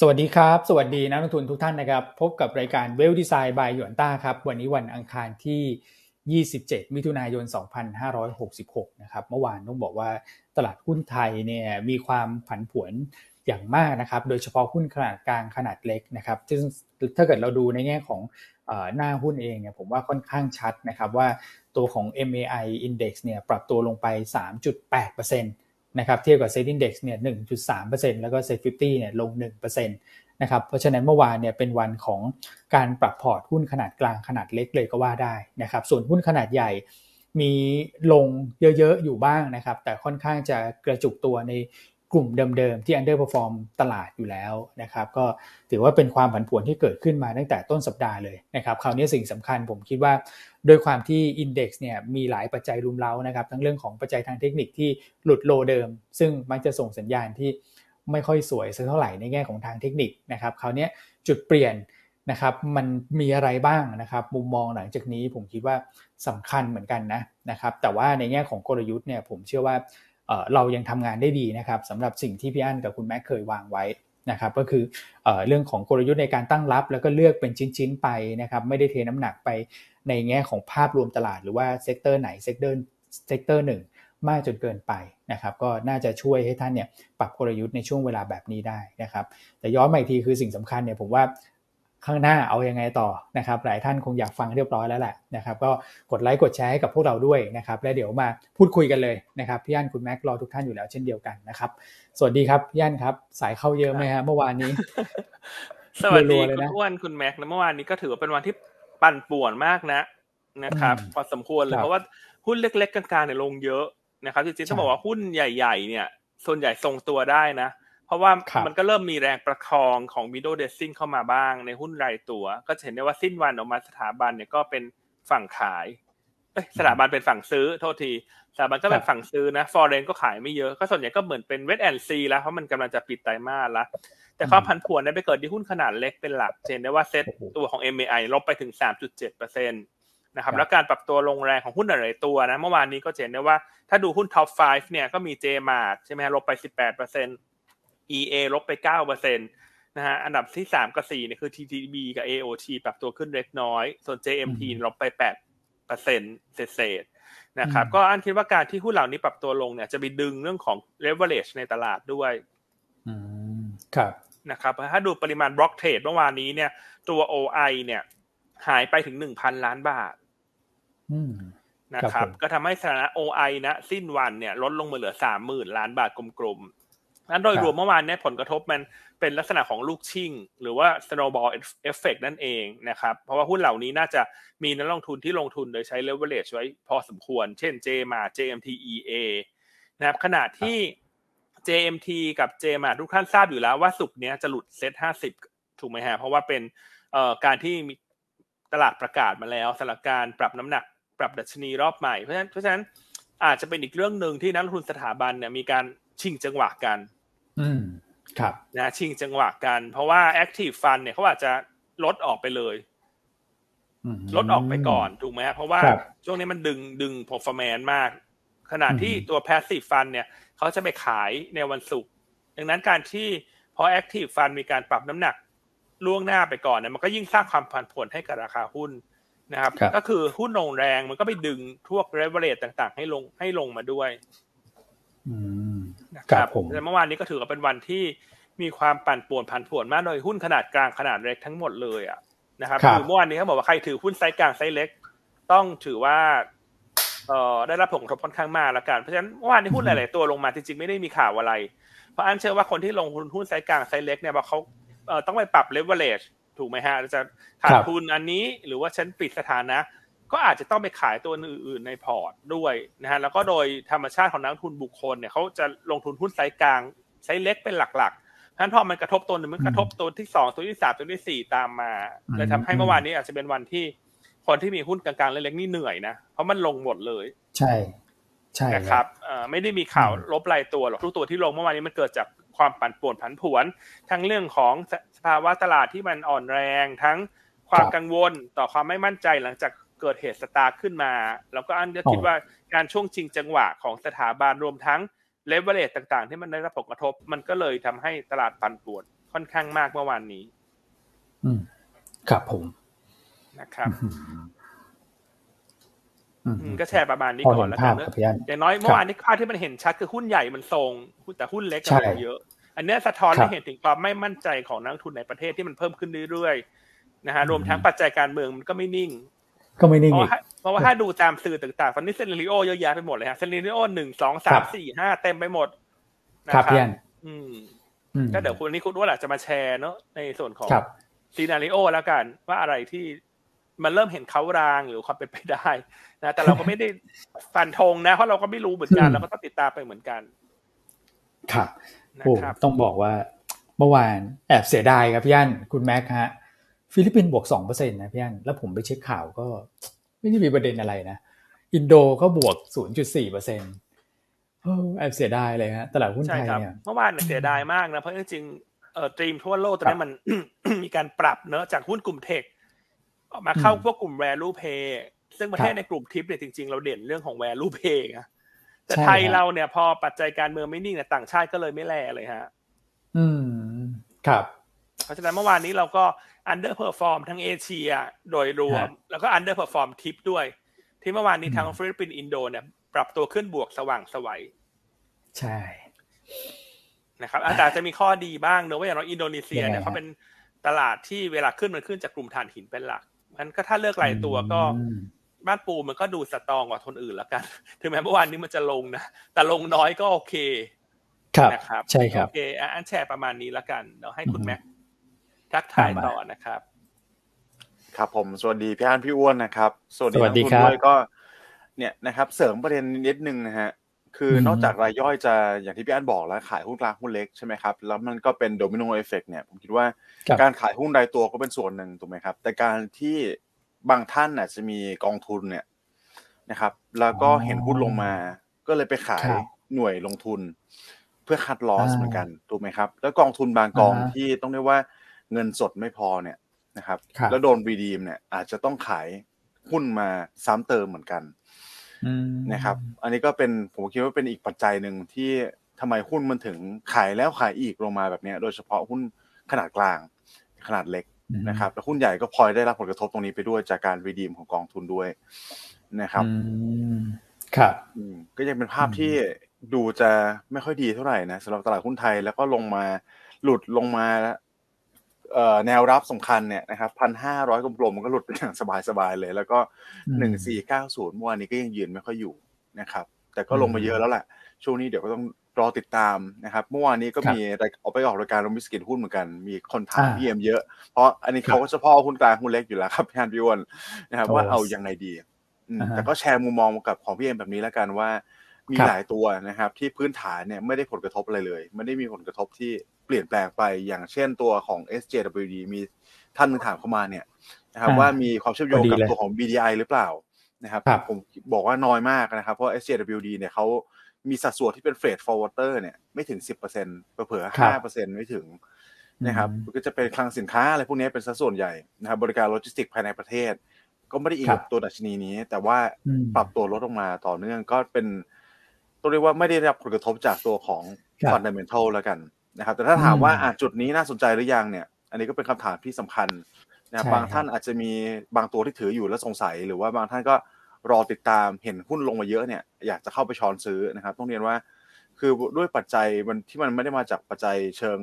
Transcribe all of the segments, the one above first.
สวัสดีครับ สวัสดีนักลงทุนทุกท่านนะครับ พบกับรายการเวลดีไซน์บายหยวนต้าครับ วันนี้วันอังคารที่ 27 มิถุนายน 2566 นะครับ เมื่อวานต้องบอกว่าตลาดหุ้นไทยเนี่ยมีความผันผวนอย่างมากนะครับ โดยเฉพาะหุ้นขนาดกลางขนาดเล็กนะครับ ซึ่งถ้าเกิดเราดูในแง่ของหน้าหุ้นเองเนี่ยผมว่าค่อนข้างชัดนะครับว่าตัวของ MAI Index เนี่ยปรับตัวลงไป 3.8%นะครับเทียบกับ Set Index เนี่ย1.3%แล้วก็เซ็ต50เนี่ยลง 1%นะครับเพราะฉะนั้นเมื่อวานเนี่ยเป็นวันของการปรับพอร์ตหุ้นขนาดกลางขนาดเล็กเลยก็ว่าได้นะครับส่วนหุ้นขนาดใหญ่มีลงเยอะๆอยู่บ้างนะครับแต่ค่อนข้างจะกระจุกตัวใน กลุ่มเดิมๆที่ underperform ตลาดอยู่แล้วนะครับ ก็ถือว่าเป็นความผันผวนที่เกิดขึ้นมาตั้งแต่ต้นสัปดาห์เลยนะครับ คราวนี้สิ่งสำคัญผมคิดว่าด้วยความที่ Index เนี่ยมีหลายปัจจัยรุมเร้านะครับ ทั้งเรื่องของปัจจัยทางเทคนิคที่หลุด low เดิม ซึ่งมักจะส่งสัญญาณที่ไม่ค่อยสวยสักเท่าไหร่ในแง่ของทางเทคนิคนะครับคราวนี้จุดเปลี่ยนนะครับมันมีอะไรบ้างนะครับมุมมองหลังจากนี้ผมคิดว่าสำคัญเหมือนกันนะนะครับแต่ว่าในแง่ของกลยุทธ์เนี่ยผมเชื่อว่า เรายังทำงานได้ดีนะครับสำหรับสิ่งที่พี่อันกับคุณแม็กเคยวางไว้นะครับก็คือเอเรื่องของกลยุทธ์ในการตั้งรับ แล้วก็เลือกเป็นชิ้นๆไปนะครับไม่ได้เทน้ำหนักไปในแง่ของภาพรวมตลาดหรือว่า sector ไหน sector sector หนึ่งมากจนเกินไปนะครับก็น่าจะช่วยให้ท่านเนี่ยปรับกลยุทธ์ในช่วงเวลาแบบนี้ได้นะครับแต่ย้อนมาอีกทีคือสิ่งสำคัญเนี่ยผมว่า ข้างหน้าเอาอยัางไงต่อนะครับ หลายท่านคงอยากฟังเรียบร้อยแล้วแหละนะครับ ก็กดไลค์กดแชร์ให้กับพวกเราด้วยนะครับ และเดี๋ยวมาพูดคุยกันเลยนะครับพี่อันคุณแม็กรอทุกท่านอยู่แล้วเช่นเดียวกันนะครับ สวัสดีครับพี่อันครับ สายเข้าเยอะไหมฮะเมื่อวานนี้ สวัสดีคุณอ้วนคุณแม็กนะเมื่อวานนี้ก็ถือว่าเป็นวันที่ปั่นป่วนมากนะนะครับพอสมควรเลยเพราะว่าหุ้นเล็ก ๆกลางๆเนี่ยลงเยอะนะครับจริงๆต้องบอกว่าหุ้นใหญ่ ๆ เนี่ย ส่วนใหญ่ทรงตัวได้นะ ราะว่ามันก็เริ่มมีแรงประคองของ middle dressing เข้ามาบ้างในหุ้นรายตัว ก็จะเห็นได้ว่าสิ้นวันออกมาสถาบันเนี่ยก็เป็นฝั่งขายสถาบันเป็นฝั่งซื้อโทษทีสถาบันก็เป็นฝั่งซื้อนะฟอร์เรนก็ขายไม่เยอะก็ส่วนใหญ่ก็เหมือนเป็นเวทแอนซีแล้วเพราะมันกำลังจะปิดไตรมาสแล้วแต่ความผันผวนเนี่ยไปเกิดที่หุ้นขนาดเล็กเป็นหลักเห็นได้ว่าเซ็ตตัวของ MAI ลบไปถึง 3.7%นะครับแล้วการปรับตัวลงแรงของหุ้นหลายตัวนะเมื่อวานนี้ก็เห็นได้ว่าถ้าดูหุ้น top 5 เนี่ยก็มี JMart ใช่ไหมลบไป 18% EA ลบไปเก้าเปอร์เซ็นต์นะฮะอันดับที่สามกับสี่เนี่ยคือ TTB กับ AOT ปรับตัวขึ้นเล็กน้อย ส่วน JMT ลบไปแปดเปอร์เซ็นต์เศษนะครับก็อันคิดว่าการที่หุ้นเหล่านี้ปรับตัวลงเนี่ยจะไปดึงเรื่องของ leverage ในตลาดด้วยครับนะครับถ้าดูปริมาณบล็อกเทรดเมื่อวานนี้เนี่ย ตัว OI เนี่ย หายไปถึงหนึ่งพันล้านบาทนะครับ ก็ทำให้สถานะ OI นะ สิ้นวันเนี่ย ลดลงมาเหลือสามหมื่นล้านบาทกลม นั้นโดยรวมเมื่อวานเนี้ผลกระทบมันเป็นลักษณะของลูกชิ่ง หรือว่า snowball effect นั่นเองนะครับ เพราะว่าหุ้นเหล่านี้น่าจะมีนักลงทุนที่ลงทุนโดยใช้ leverage ไว้พอสมควร เช่น J มา JMTEA นะครับขณะที่ JMT กับ J มาทุกท่านทราบอยู่แล้วว่าสุกเนี้ยจะหลุดเซ็ตห้าสิบถูกไหมฮะเพราะว่าเป็นการที่มีตลาดประกาศมาแล้วสถานการปรับน้ำหนักปรับดัชนีรอบใหม่เพราะฉะนั้นเพราะฉะนั้นอาจจะเป็นอีกเรื่องหนึ่งที่นักลงทุนสถาบันเนี่ยมีการ ชิงจังหวะกัน อืมครับนะชิงจังหวะกัน เพราะว่า Active Fund เนี่ยเขาอาจจะลดออกไปเลยลดออกไปก่อนถูกไหมเพราะว่าช่วงนี้มันดึงดึง performance มาก ขณะที่ตัว Passive Fund เนี่ยเขาจะไปขายในวันศุกร์ดังนั้นการที่พอ Active Fund มีการปรับน้ำหนักล่วงหน้าไปก่อนเนี่ยมันก็ยิ่งสร้างความผันผวนให้กับราคาหุ้นนะครับ ก็คือหุ้นลงแรงมันก็ไปดึงพวก leverage ต่าง ๆ ให้ลงให้ลงมาด้วย นะครับแต่เมื่อวานนี้ก็ถือว่าเป็นวันที่มีความปั่นป่วนผันผวนมากโดยหุ้นขนาดกลางขนาดเล็กทั้งหมดเลยอะนะครับคือเมื่อวานนี้เขาบอกว่าใครถือหุ้นไซส์กลางไซส์เล็ก ต้องถือว่าเอ่อได้รับผลกระทบค่อนข้างมากละกันเพราะฉะนั้นเมื่อวานนี้หุ้นหลายๆตัวลงมาจริงๆไม่ได้มีข่าวอะไร เพราะอันเชื่อว่าคนที่ลงทุนหุ้นไซส์กลางไซส์เล็กเนี่ยบอกเขาเอ่อต้องไปปรับเลเวลเลชถูกไหมฮะจะขาดทุนอันนี้หรือว่าฉันปิดสถานะ ก็อาจจะต้องไปขายตัวอื่นๆในพอร์ตด้วยนะฮะแล้วก็โดยธรรมชาติของนักลงทุนบุคคลเนี่ยเขาจะลงทุนหุ้นไซส์กลางไซส์เล็กเป็นหลักๆฉะนั้นพอมันกระทบตัวหนึ่งมันกระทบตัวที่สองตัวที่สามตัวที่สี่ตามมาเลยทำให้เมื่อวานนี้อาจจะเป็นวันที่คนที่มีหุ้นกลางๆเล็กๆนี่เหนื่อยนะเพราะมันลงหมดเลย ใช่ ใช่นะครับไม่ได้มีข่าวลบรายตัวหรอกทุกตัวที่ลงเมื่อวานนี้มันเกิดจากความปั่นป่วนผันผวน ทั้งเรื่องของสภาวะตลาดที่มันอ่อนแรงทั้งความกังวลต่อความไม่มั่นใจหลังจาก เกิดเหตุ STARK ขึ้นมา แล้วก็อันก็คิดว่าการช่วงชิงจังหวะของสถาบันรวมทั้งเลเวลเลตต่างๆ ที่มันได้รับผลกระทบ มันก็เลยทำให้ตลาดปั่นป่วนค่อนข้างมากเมื่อวานนี้ อืมครับผมนะครับก็แชร์ประมาณนี้ก่อนแล้วกันเนอะอย่างน้อยเมื่อวานนี้ภาพที่มันเห็นชัดคือหุ้นใหญ่มันทรงแต่หุ้นเล็กก็เยอะ อันนี้สะท้อนให้เห็นถึงความไม่มั่นใจของนักทุนในประเทศที่มันเพิ่มขึ้นเรื่อยๆนะฮะรวมทั้งปัจจัยการเมืองมันก็ไม่นิ่ง ก็ไม่นิ่งเพราะว่าถ้าดูตามสื่อต่างๆตอนนี้เซนริโอเยอะแยะไปหมดเลยฮะเซนริโอหนึ่งสองสามสี่ห้าเต็มไปหมดนะครับอืมก็เดี๋ยวคุณนี่คุณว่าหละจะมาแชร์เนาะในส่วนของ scenario แล้วกัน ว่าอะไรที่มันเริ่มเห็นเค้ารางหรือความเป็นไปได้นะแต่เราก็ไม่ได้ฟันธงนะเพราะเราก็ไม่รู้เหมือนกันเราก็ต้องติดตามไปเหมือนกัน ครับโอ้ต้องบอกว่าเมื่อวานแอบเสียดายครับพี่อันคุณแม็กฮะ ฟิลิปปินส์บวกสองเปอร์เซ็นต์นะพี่อันแล้วผมไปเช็คข่าวก็ไม่ได้มีประเด็นอะไรนะ อินโดก็บวกศูนย์จุดสี่เปอร์เซ็นต์แอบเสียดายเลยฮะตลาดหุ้นไทยเนี่ยเมื่อวานเสียดายมากนะ เพราะจริงๆเอ่อตรีมทั่วโลกตอนนี้มันมีการปรับเนอะจากหุ้นกลุ่มเทคออกมาเข้าพวกกลุ่ม value pay ซึ่งประเทศในกลุ่มทิปเนี่ยจริง ๆ เราเด่นเรื่องของ value pay นะแต่ไทยเราเนี่ยพอปัจจัยการเมืองไม่นิ่งเนี่ยต่างชาติก็เลยไม่แลเลยฮะ อืม ครับ เพราะฉะนั้นเมื่อวานนี้เราก็ underperform ทั้งเอเชียโดยรวม แล้วก็ underperform TIP ด้วย ที่เมื่อวานนี้ทั้งฟิลิปปินส์อินโดเนี่ยปรับตัวขึ้นบวกสว่างไสวใช่นะครับแต่จะมีข้อดีบ้างเนอะว่าอย่างน้อยอินโดนีเซียเนี่ยเขาเป็นตลาดที่เวลาขึ้นมันขึ้นจากกลุ่มถ่านหินเป็นหลักมันก็ถ้าเลือกรายตัวก็บ้านปูมันก็ดู strong กว่าคนอื่นแล้วกัน ถึงแม้เมื่อวานนี้มันจะลงนะ แต่ลงน้อยก็โอเค ครับนะครับ ใช่ครับ โอเคอันแชร์ประมาณนี้แล้วกัน เดี๋ยวให้คุณแม็ก ทักทายต่อนะครับ ครับผมสวัสดีพี่อันพี่อ้วนนะครับสวัสดีนักลงทุนด้วยก็ เนี่ยนะครับ เสริมประเด็นนิดนึงนะฮะคือนอกจากรายย่อยจะอย่างที่พี่อันบอกแล้วขายหุ้นกลางหุ้นเล็กใช่ไหมครับแล้วมันก็เป็น domino effect เนี่ยผมคิดว่าการขายหุ้นรายตัวก็เป็นส่วนหนึ่งถูกไหมครับ แต่การที่บางท่านอาจจะมีกองทุนเนี่ยนะครับ แล้วก็เห็นหุ้นลงมา ก็เลยไปขายหน่วยลงทุน เพื่อคัดลอสเหมือนกันถูกไหมครับ แล้วกองทุนบางกองที่ต้องเรียกว่า เงินสดไม่พอเนี่ยนะครับ แล้วโดนรีดีมเนี่ยอาจจะต้องขายหุ้นมาซ้ำเติมเหมือนกันนะครับ อันนี้ก็เป็นผมคิดว่าเป็นอีกปัจจัยหนึ่งที่ทำไมหุ้นมันถึงขายแล้วขายอีกลงมาแบบนี้ โดยเฉพาะหุ้นขนาดกลาง ขนาดเล็กนะครับแล้วหุ้นใหญ่ก็พลอยได้รับผลกระทบตรงนี้ไปด้วยจากการรีดีมของกองทุนด้วยนะครับครับก็ยังเป็นภาพที่ดูจะไม่ค่อยดีเท่าไหร่นะสำหรับตลาดหุ้นไทยแล้วก็ลงมาหลุดลงมา แนวรับสำคัญเนี่ยนะครับพันห้าร้อยกลมๆมันก็หลุดไปอย่างสบายๆเลย แล้วก็หนึ่งสี่เก้าศูนย์เมื่อวานนี้ก็ยังยืนไม่ค่อยอยู่นะครับ แต่ก็ลงมาเยอะแล้วแหละช่วงนี้เดี๋ยวก็ต้องรอติดตามนะครับเมื่อวานนี้ก็มีออกไปออกรายการลงมิสกินหุ้นเหมือนกัน มีคนถามพี่เอ็มเยอะ เพราะอันนี้เขาก็เฉพาะหุ้นกลางหุ้นเล็กอยู่แล้วครับพี่ฮันพี่วอนนะครับว่าเอายังไงดีแต่ก็แชร์มุมมองกับของพี่เอ็มแบบนี้แล้วกันว่า มีหลายตัวนะครับ ที่พื้นฐานเนี่ยไม่ได้ผลกระทบอะไรเลย ไม่ได้มีผลกระทบที่เปลี่ยนแปลงไปอย่างเช่นตัวของ SJWD มีท่านนึงถามเข้ามาเนี่ยนะครับว่ามีความเชื่อมโยงกับตัวของ BDI หรือเปล่านะครับผมบอกว่าน้อยมากนะครับ เพราะ SJWD เนี่ยเขามีสัดส่วนที่เป็น freight forwarder เนี่ยไม่ถึงสิบเปอร์เซ็นต์เผื่อห้าเปอร์เซ็นต์ไม่ถึงนะครับก็จะเป็นคลังสินค้าอะไรพวกนี้เป็นสัดส่วนใหญ่นะครับบริการโลจิสติกภายในประเทศ ก็ไม่ได้อิงกับตัวดัชนีนี้ แต่ว่าปรับตัวลดลงมาต่อเนื่องก็เป็น ต้องเรียกว่าไม่ได้รับผลกระทบจากตัวของ fundamental แล้วกันนะครับ แต่ถ้าถามว่าอาจุดนี้น่าสนใจหรือยังเนี่ย อันนี้ก็เป็นคำถามที่สำคัญนะบางท่านอาจจะมีบางตัวที่ถืออยู่แล้วสงสัย หรือว่าบางท่านก็รอติดตามเห็นหุ้นลงมาเยอะเนี่ยอยากจะเข้าไปช้อนซื้อนะครับ ต้องเรียนว่าคือด้วยปัจจัยมันที่มันไม่ได้มาจากปัจจัยเชิง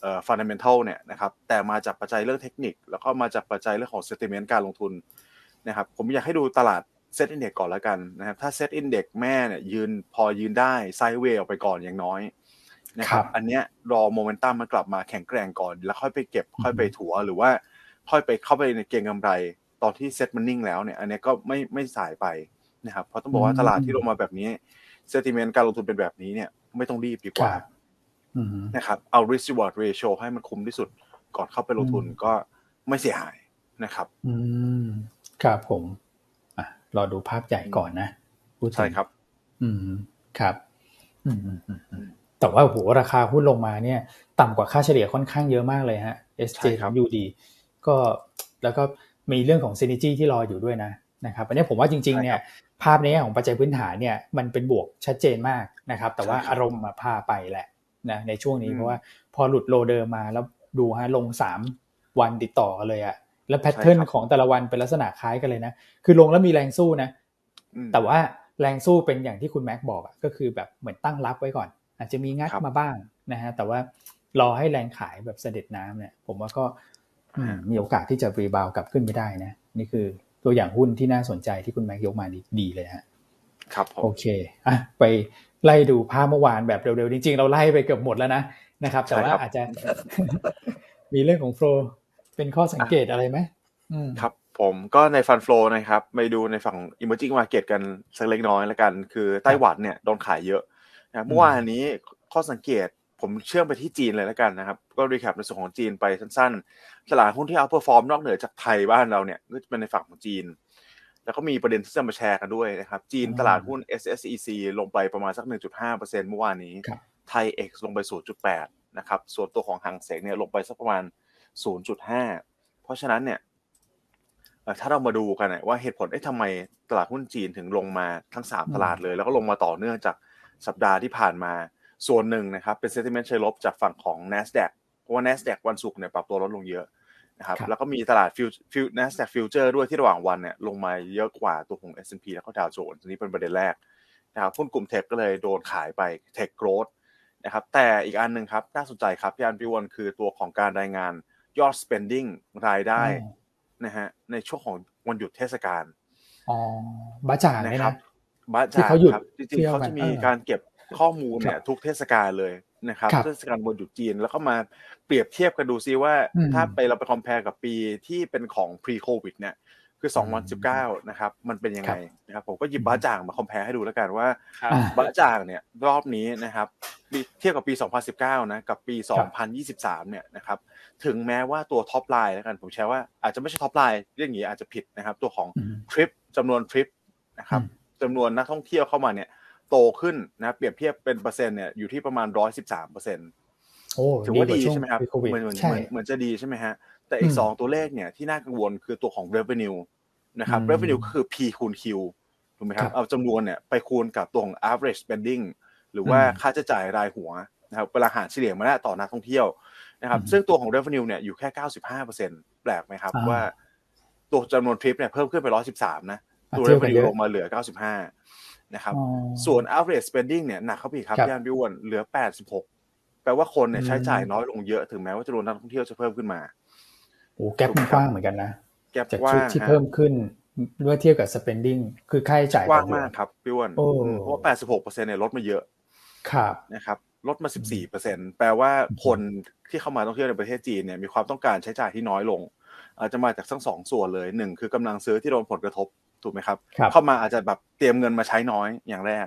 เอ่อ fundamental เนี่ยนะครับแต่มาจากปัจจัยเรื่องเทคนิค แล้วก็มาจากปัจจัยเรื่องของ sentiment การลงทุนนะครับผมอยากให้ดูตลาด SET Index ก่อนแล้วกันนะครับถ้า SET Index แม่เนี่ยยืนพอยืนได้ sideway ออกไปก่อนอย่างน้อยนะครับอันเนี้ยรอโมเมนตัมมันกลับมาแข็งแกร่งก่อน แล้วค่อยไปเก็บค่อยไปถัวหรือว่าค่อยไปเข้าไปในเก็งกำไร ตอนที่เซ็ตมันนิ่งแล้วเนี่ย อันนี้ก็ไม่ไม่สายไปนะครับเพราะต้องบอกว่าตลาดที่ลงมาแบบนี้เซติเมนต์การลงทุนเป็นแบบนี้เนี่ย ไม่ต้องรีบดีกว่านะครับเอา risk reward ratio ให้มันคุ้มที่สุดก่อนเข้าไปลงทุนก็ไม่เสียหายนะครับ อืมครับผมอะ รอดูภาพใหญ่ก่อนนะใช่ครับ อืมครับ อืมแต่ว่าโหราคาหุ้นลงมาเนี่ย ต่ำกว่าค่าเฉลี่ยค่อนข้างเยอะมากเลยฮะ SJ ครับ UD ก็แล้วก็มีเรื่องของ synergy ที่รออยู่ด้วยนะนะครับอันนี้ผมว่าจริง ๆ เนี่ย ภาพนี้ของปัจจัยพื้นฐานเนี่ยมันเป็นบวกชัดเจนมากนะครับ แต่ว่าอารมณ์มาพาไปแหละนะในช่วงนี้เพราะว่าพอหลุดโลเดิมมาแล้วดูฮะลงสามวันติดต่อกันเลยอะ แล้วแพทเทิร์นของแต่ละวันเป็นลักษณะคล้ายกันเลยนะ คือลงแล้วมีแรงสู้นะ แต่ว่าแรงสู้เป็นอย่างที่คุณแม็กบอกอะก็คือแบบเหมือนตั้งรับไว้ก่อน อาจจะมีงัดมาบ้างนะฮะ แต่ว่ารอให้แรงขายแบบเสด็จน้ำเนี่ย ผมว่าก็มีโอกาสที่จะรีบาวกลับขึ้นไปได้นะ นี่คือตัวอย่างหุ้นที่น่าสนใจที่คุณแม็กยกมาดีเลยฮะ ครับโอเคอะไปไล่ดูภาพเมื่อวานแบบเร็วๆ จริงๆ เราไล่ไปเกือบหมดแล้วนะนะครับ แต่ว่าอาจจะมีเรื่องของโฟล เป็นข้อสังเกตอะไรไหมครับผมก็ในฟันฟลอนะครับไปดูในฝั่ง emerging market กันสักเล็กน้อยแล้วกัน คือไต้หวันเนี่ยโดนขายเยอะนะเมื่อวานนี้ข้อสังเกตผมเชื่อมไปที่จีนเลยแล้วกันนะครับ ก็ recap ในส่วนของจีนไปสั้นๆ ตลาดหุ้นที่ outperform นอกเหนือจากไทยบ้านเราเนี่ยก็จะเป็นในฝั่งของจีน แล้วก็มีประเด็นที่จะมาแชร์กันด้วยนะครับ จีนตลาดหุ้น SSEC ลงไปประมาณสัก 1.5%เมื่อวานนี้ TAIEX ลงไป 0.8 นะครับ ส่วนตัวของฮั่งเส็งเนี่ยลงไปสักประมาณ 0.5 เพราะฉะนั้นเนี่ยถ้าเรามาดูกันว่าเหตุผลเอ๊ะทำไมตลาดหุ้นจีนถึงลงมาทั้ง 3 ตลาดเลย แล้วก็ลงมาต่อเนื่องจากสัปดาห์ที่ผ่านมาส่วนหนึ่งนะครับเป็น sentiment เชิงลบจากฝั่งของ NASDAQ เพราะว่า NASDAQ วันศุกร์เนี่ยปรับตัวลดลงเยอะนะครับแล้วก็มีตลาด Fu Fu NASDAQ Future ด้วยที่ระหว่างวันเนี่ยลงมาเยอะกว่าตัวของ S&P แล้วก็ดาวโจนส์นี้เป็นประเด็นแรกนะครับหุ้นกลุ่ม tech ก็เลยโดนขายไป tech growth นะครับแต่อีกอันหนึ่งครับน่าสนใจครับพี่อันพี่วันคือตัวของการรายงาน ยอด spending รายได้นะฮะในช่วงของวันหยุดเทศกาลอ๋อบ้าจ่านะครับบ้าจ่าครับจริงๆเขาจะมีการเก็บข้อมูลเนี่ยทุกเทศกาลเลยนะครับเทศกาลบนหยุดจีนแล้วก็มาเปรียบเทียบกันดูซิว่า ถ้าไปเราไปคอมเพลกับปีที่เป็นของ pre covid เนี่ยคือ 2019 นะครับ มันเป็นยังไงนะครับ ผมก็หยิบบ้าจ่างมาคอมเพลให้ดูแล้วกันว่าบ้าจ่างเนี่ยรอบนี้นะครับเทียบกับปี 2019 นะ กับปี 2023 เนี่ยนะครับ ถึงแม้ว่าตัว top line แล้วกันผมแชร์ว่าอาจจะไม่ใช่ top line เรื่องนี้อาจจะผิดนะครับ ตัวของทริปจำนวนทริปนะครับจำนวนนักท่องเที่ยวเข้ามาเนี่ยโตขึ้นนะเปรียบเทียบเป็นเปอร์เซ็นต์เนี่ยอยู่ที่ประมาณร้อยสิบสามเปอร์เซ็นต์ถือว่าดีใช่ไหมครับเหมือนเหมือนเหมือนจะดีใช่ไหมฮะแต่อีกสองตัวเลขเนี่ยที่น่ากังวลคือตัวของ revenue นะครับ revenue ก็คือ P คูณ Q ถูกไหมครับเอาจำนวนเนี่ยไปคูณกับตัวของ average spending หรือว่าค่าใช้จ่ายรายหัวนะครับเวลาหารเฉลี่ยมาแล้วต่อนักท่องเที่ยว นะครับซึ่งตัวของ revenue เนี่ยอยู่แค่เก้าสิบห้าเปอร์เซ็นต์แปลกไหมครับว่าตัวจำนวนทริปเนี่ยเพิ่มขึ้นไปร้อยสิบสามนะ ตัว revenue ลงมาเหลือเก้าสิบห้านะครับ ส่วน average spending เนี่ยหนักเข้าไปครับย่านพิวนเหลือ 86 แปลว่าคนเนี่ยใช้จ่ายน้อยลงเยอะถึงแม้ว่าจำนวนนักท่องเที่ยวจะเพิ่มขึ้นมาโอ้แกลบกว้างเหมือนกันนะแกลบกว้างที่เพิ่มขึ้นเมื่อเทียบกับ spending คือค่าใช้จ่ายกว้างมากครับพี่วนเพราะว่า86เปอร์เซ็นต์เนี่ยลดมาเยอะครับนะครับ ลดมา 14เปอร์เซ็นต์แปลว่าคนที่เข้ามาท่องเที่ยวในประเทศจีนเนี่ยมีความต้องการใช้จ่ายที่น้อยลง อาจจะมาจากทั้งสองส่วนเลยหนึ่งคือกำลังซื้อที่โดนผลกระทบถูกไหมครับเข้ามาอาจจะแบบเตรียมเงินมาใช้น้อยอย่างแรก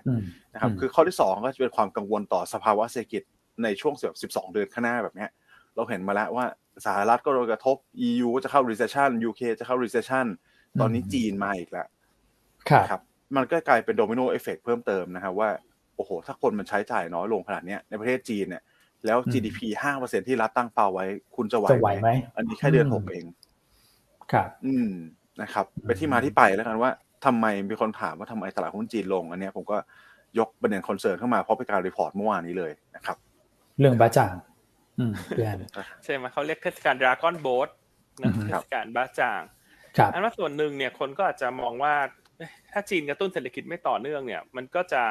นะครับคือข้อที่สองก็จะเป็นความกังวลต่อสภาวะเศรษฐกิจในช่วงสิบสองเดือนข้างหน้าแบบนี้เราเห็นมาแล้วว่าสหรัฐก็โดนกระทบ EU ก็จะเข้า recession UK จะเข้า recession ตอนนี้จีนมาอีกแล้วครับ มันก็กลายเป็น domino effect เพิ่มเติมนะครับว่าโอ้โห ถ้าคนมันใช้จ่ายน้อยลงขนาดนี้ในประเทศจีนเนี่ย แล้ว GDP ห้าเปอร์เซ็นที่รัฐตั้งเป้าไว้ คุณจะไหวไหม อันนี้แค่เดือนหกเอง ครับ อืม นะครับ ไปที่มาที่ไปแล้วกันว่าทำไมมีคนถามว่าทำไมตลาดหุ้นจีนลง อันนี้ผมก็ยกประเด็น concern เข้ามาเพราะเป็นการ report เมื่อวานนี้เลยนะครับ เรื่องบ้าจ่างใช่ไหมเขาเรียกเทศกาลดราก้อนโบ๊ทนะเทศกาลบ้าจ่างอันว่าส่วนหนึ่งเนี่ยคนก็อาจจะมองว่าถ้าจีนกระตุ้นเศรษฐกิจไม่ต่อเนื่องเนี่ย มันก็จะ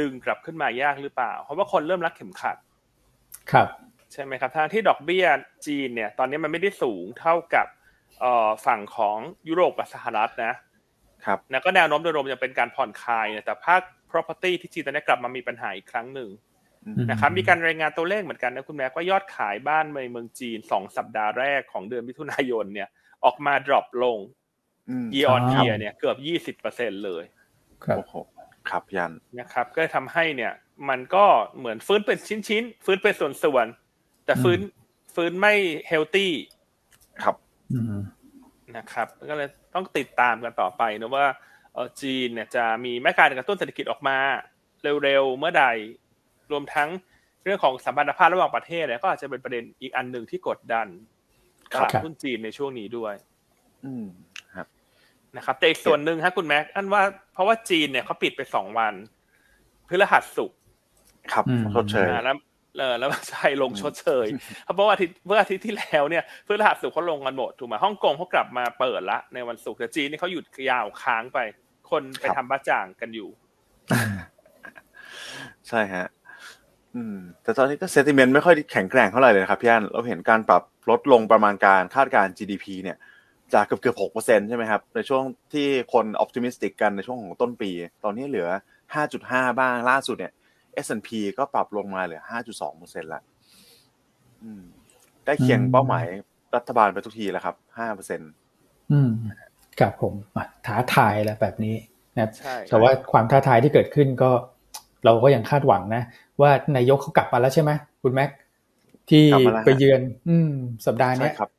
ดึงกลับขึ้นมายากหรือเปล่า เพราะว่าคนเริ่มรักเข็มขัด ครับ ใช่ไหมครับทางที่ดอกเบี้ยจีนเนี่ย ตอนนี้มันไม่ได้สูงเท่ากับฝั่งของยุโรปกับสหรัฐนะครับแล้วก็แนวโน้มโดยรวมจะเป็นการผ่อนคลายแต่ภาค property ที่จีนตอนนี้กลับมามีปัญหาอีกครั้งหนึ่งนะครับมีการรายงานตัวเลขเหมือนกันนะคุณแม่ว่ายอดขายบ้านในเมืองจีนสองสัปดาห์แรกของเดือนมิถุนายนเนี่ย ออกมา drop ลง year on year เนี่ยเกือบยี่สิบเปอร์เซ็นเลยครับ ครับยันนะครับก็ทำให้เนี่ย มันก็เหมือนฟื้นเป็นชิ้นๆฟื้นเป็นส่วนๆแต่ฟื้นฟื้นไม่เฮลตี้ครับนะครับ ก็เลยต้องติดตามกันต่อไปนะว่าจีนเนี่ยจะมีมาตรการกระตุ้นเศรษฐกิจออกมา เร็วๆเมื่อใดรวมทั้งเรื่องของสัมพันธภาพระหว่างประเทศเนี่ยก็อาจจะเป็นประเด็นอีกอันหนึ่งที่กดดันตลาดหุ้นจีนในช่วงนี้ด้วย อืมครับ นะครับแต่อีกส่วนหนึ่งฮะคุณแม็กอันว่าเพราะว่าจีนเนี่ยเขาปิดไปสองวันพฤหัสศุกร์ครับชดเชยแล้วเออแล้วไทยลงชดเชยเพราะว่าอาทิตย์เมื่ออาทิตย์ที่แล้วเนี่ยเพื่อรหัสสุเขาลงกันหมดถูกไหมฮ่องกงเขากลับมาเปิดละในวันศุกร์แต่จีนนี่เขาหยุดยาวค้างไป คนไปทำบ้าจ่างกันอยู่ ใช่ฮะอืมแต่ตอนนี้ก็เซติเมนต์ไม่ค่อยแข็งแกร่งเท่าไหร่เลยครับพี่อันเราเห็นการปรับลดลงประมาณการคาดการ GDP เนี่ย จากเกือบเกือบหกเปอร์เซ็นใช่ไหมครับ ในช่วงที่คนออ t ติมิสติกกันในช่วงของต้นปี ตอนนี้เหลือห้าจุดห้าบ้างล่าสุดเนี่ย S&P ก็ปรับลงมาเหลือห้าจุดสองเปอร์เซ็นต์ละได้เคียงเป้าหมายรัฐบาลไปทุกทีแล้วครับห้าเปอร์เซ็นต์อืมครับผมท้าทายแล้วแบบนี้นะแต่ว่าความท้าทายที่เกิดขึ้นก็ เราก็ยังคาดหวังนะ ว่านายกเขากลับมาแล้วใช่ไหมคุณแม็กที่ไปเยือน อืม สัปดาห์นี้ครับ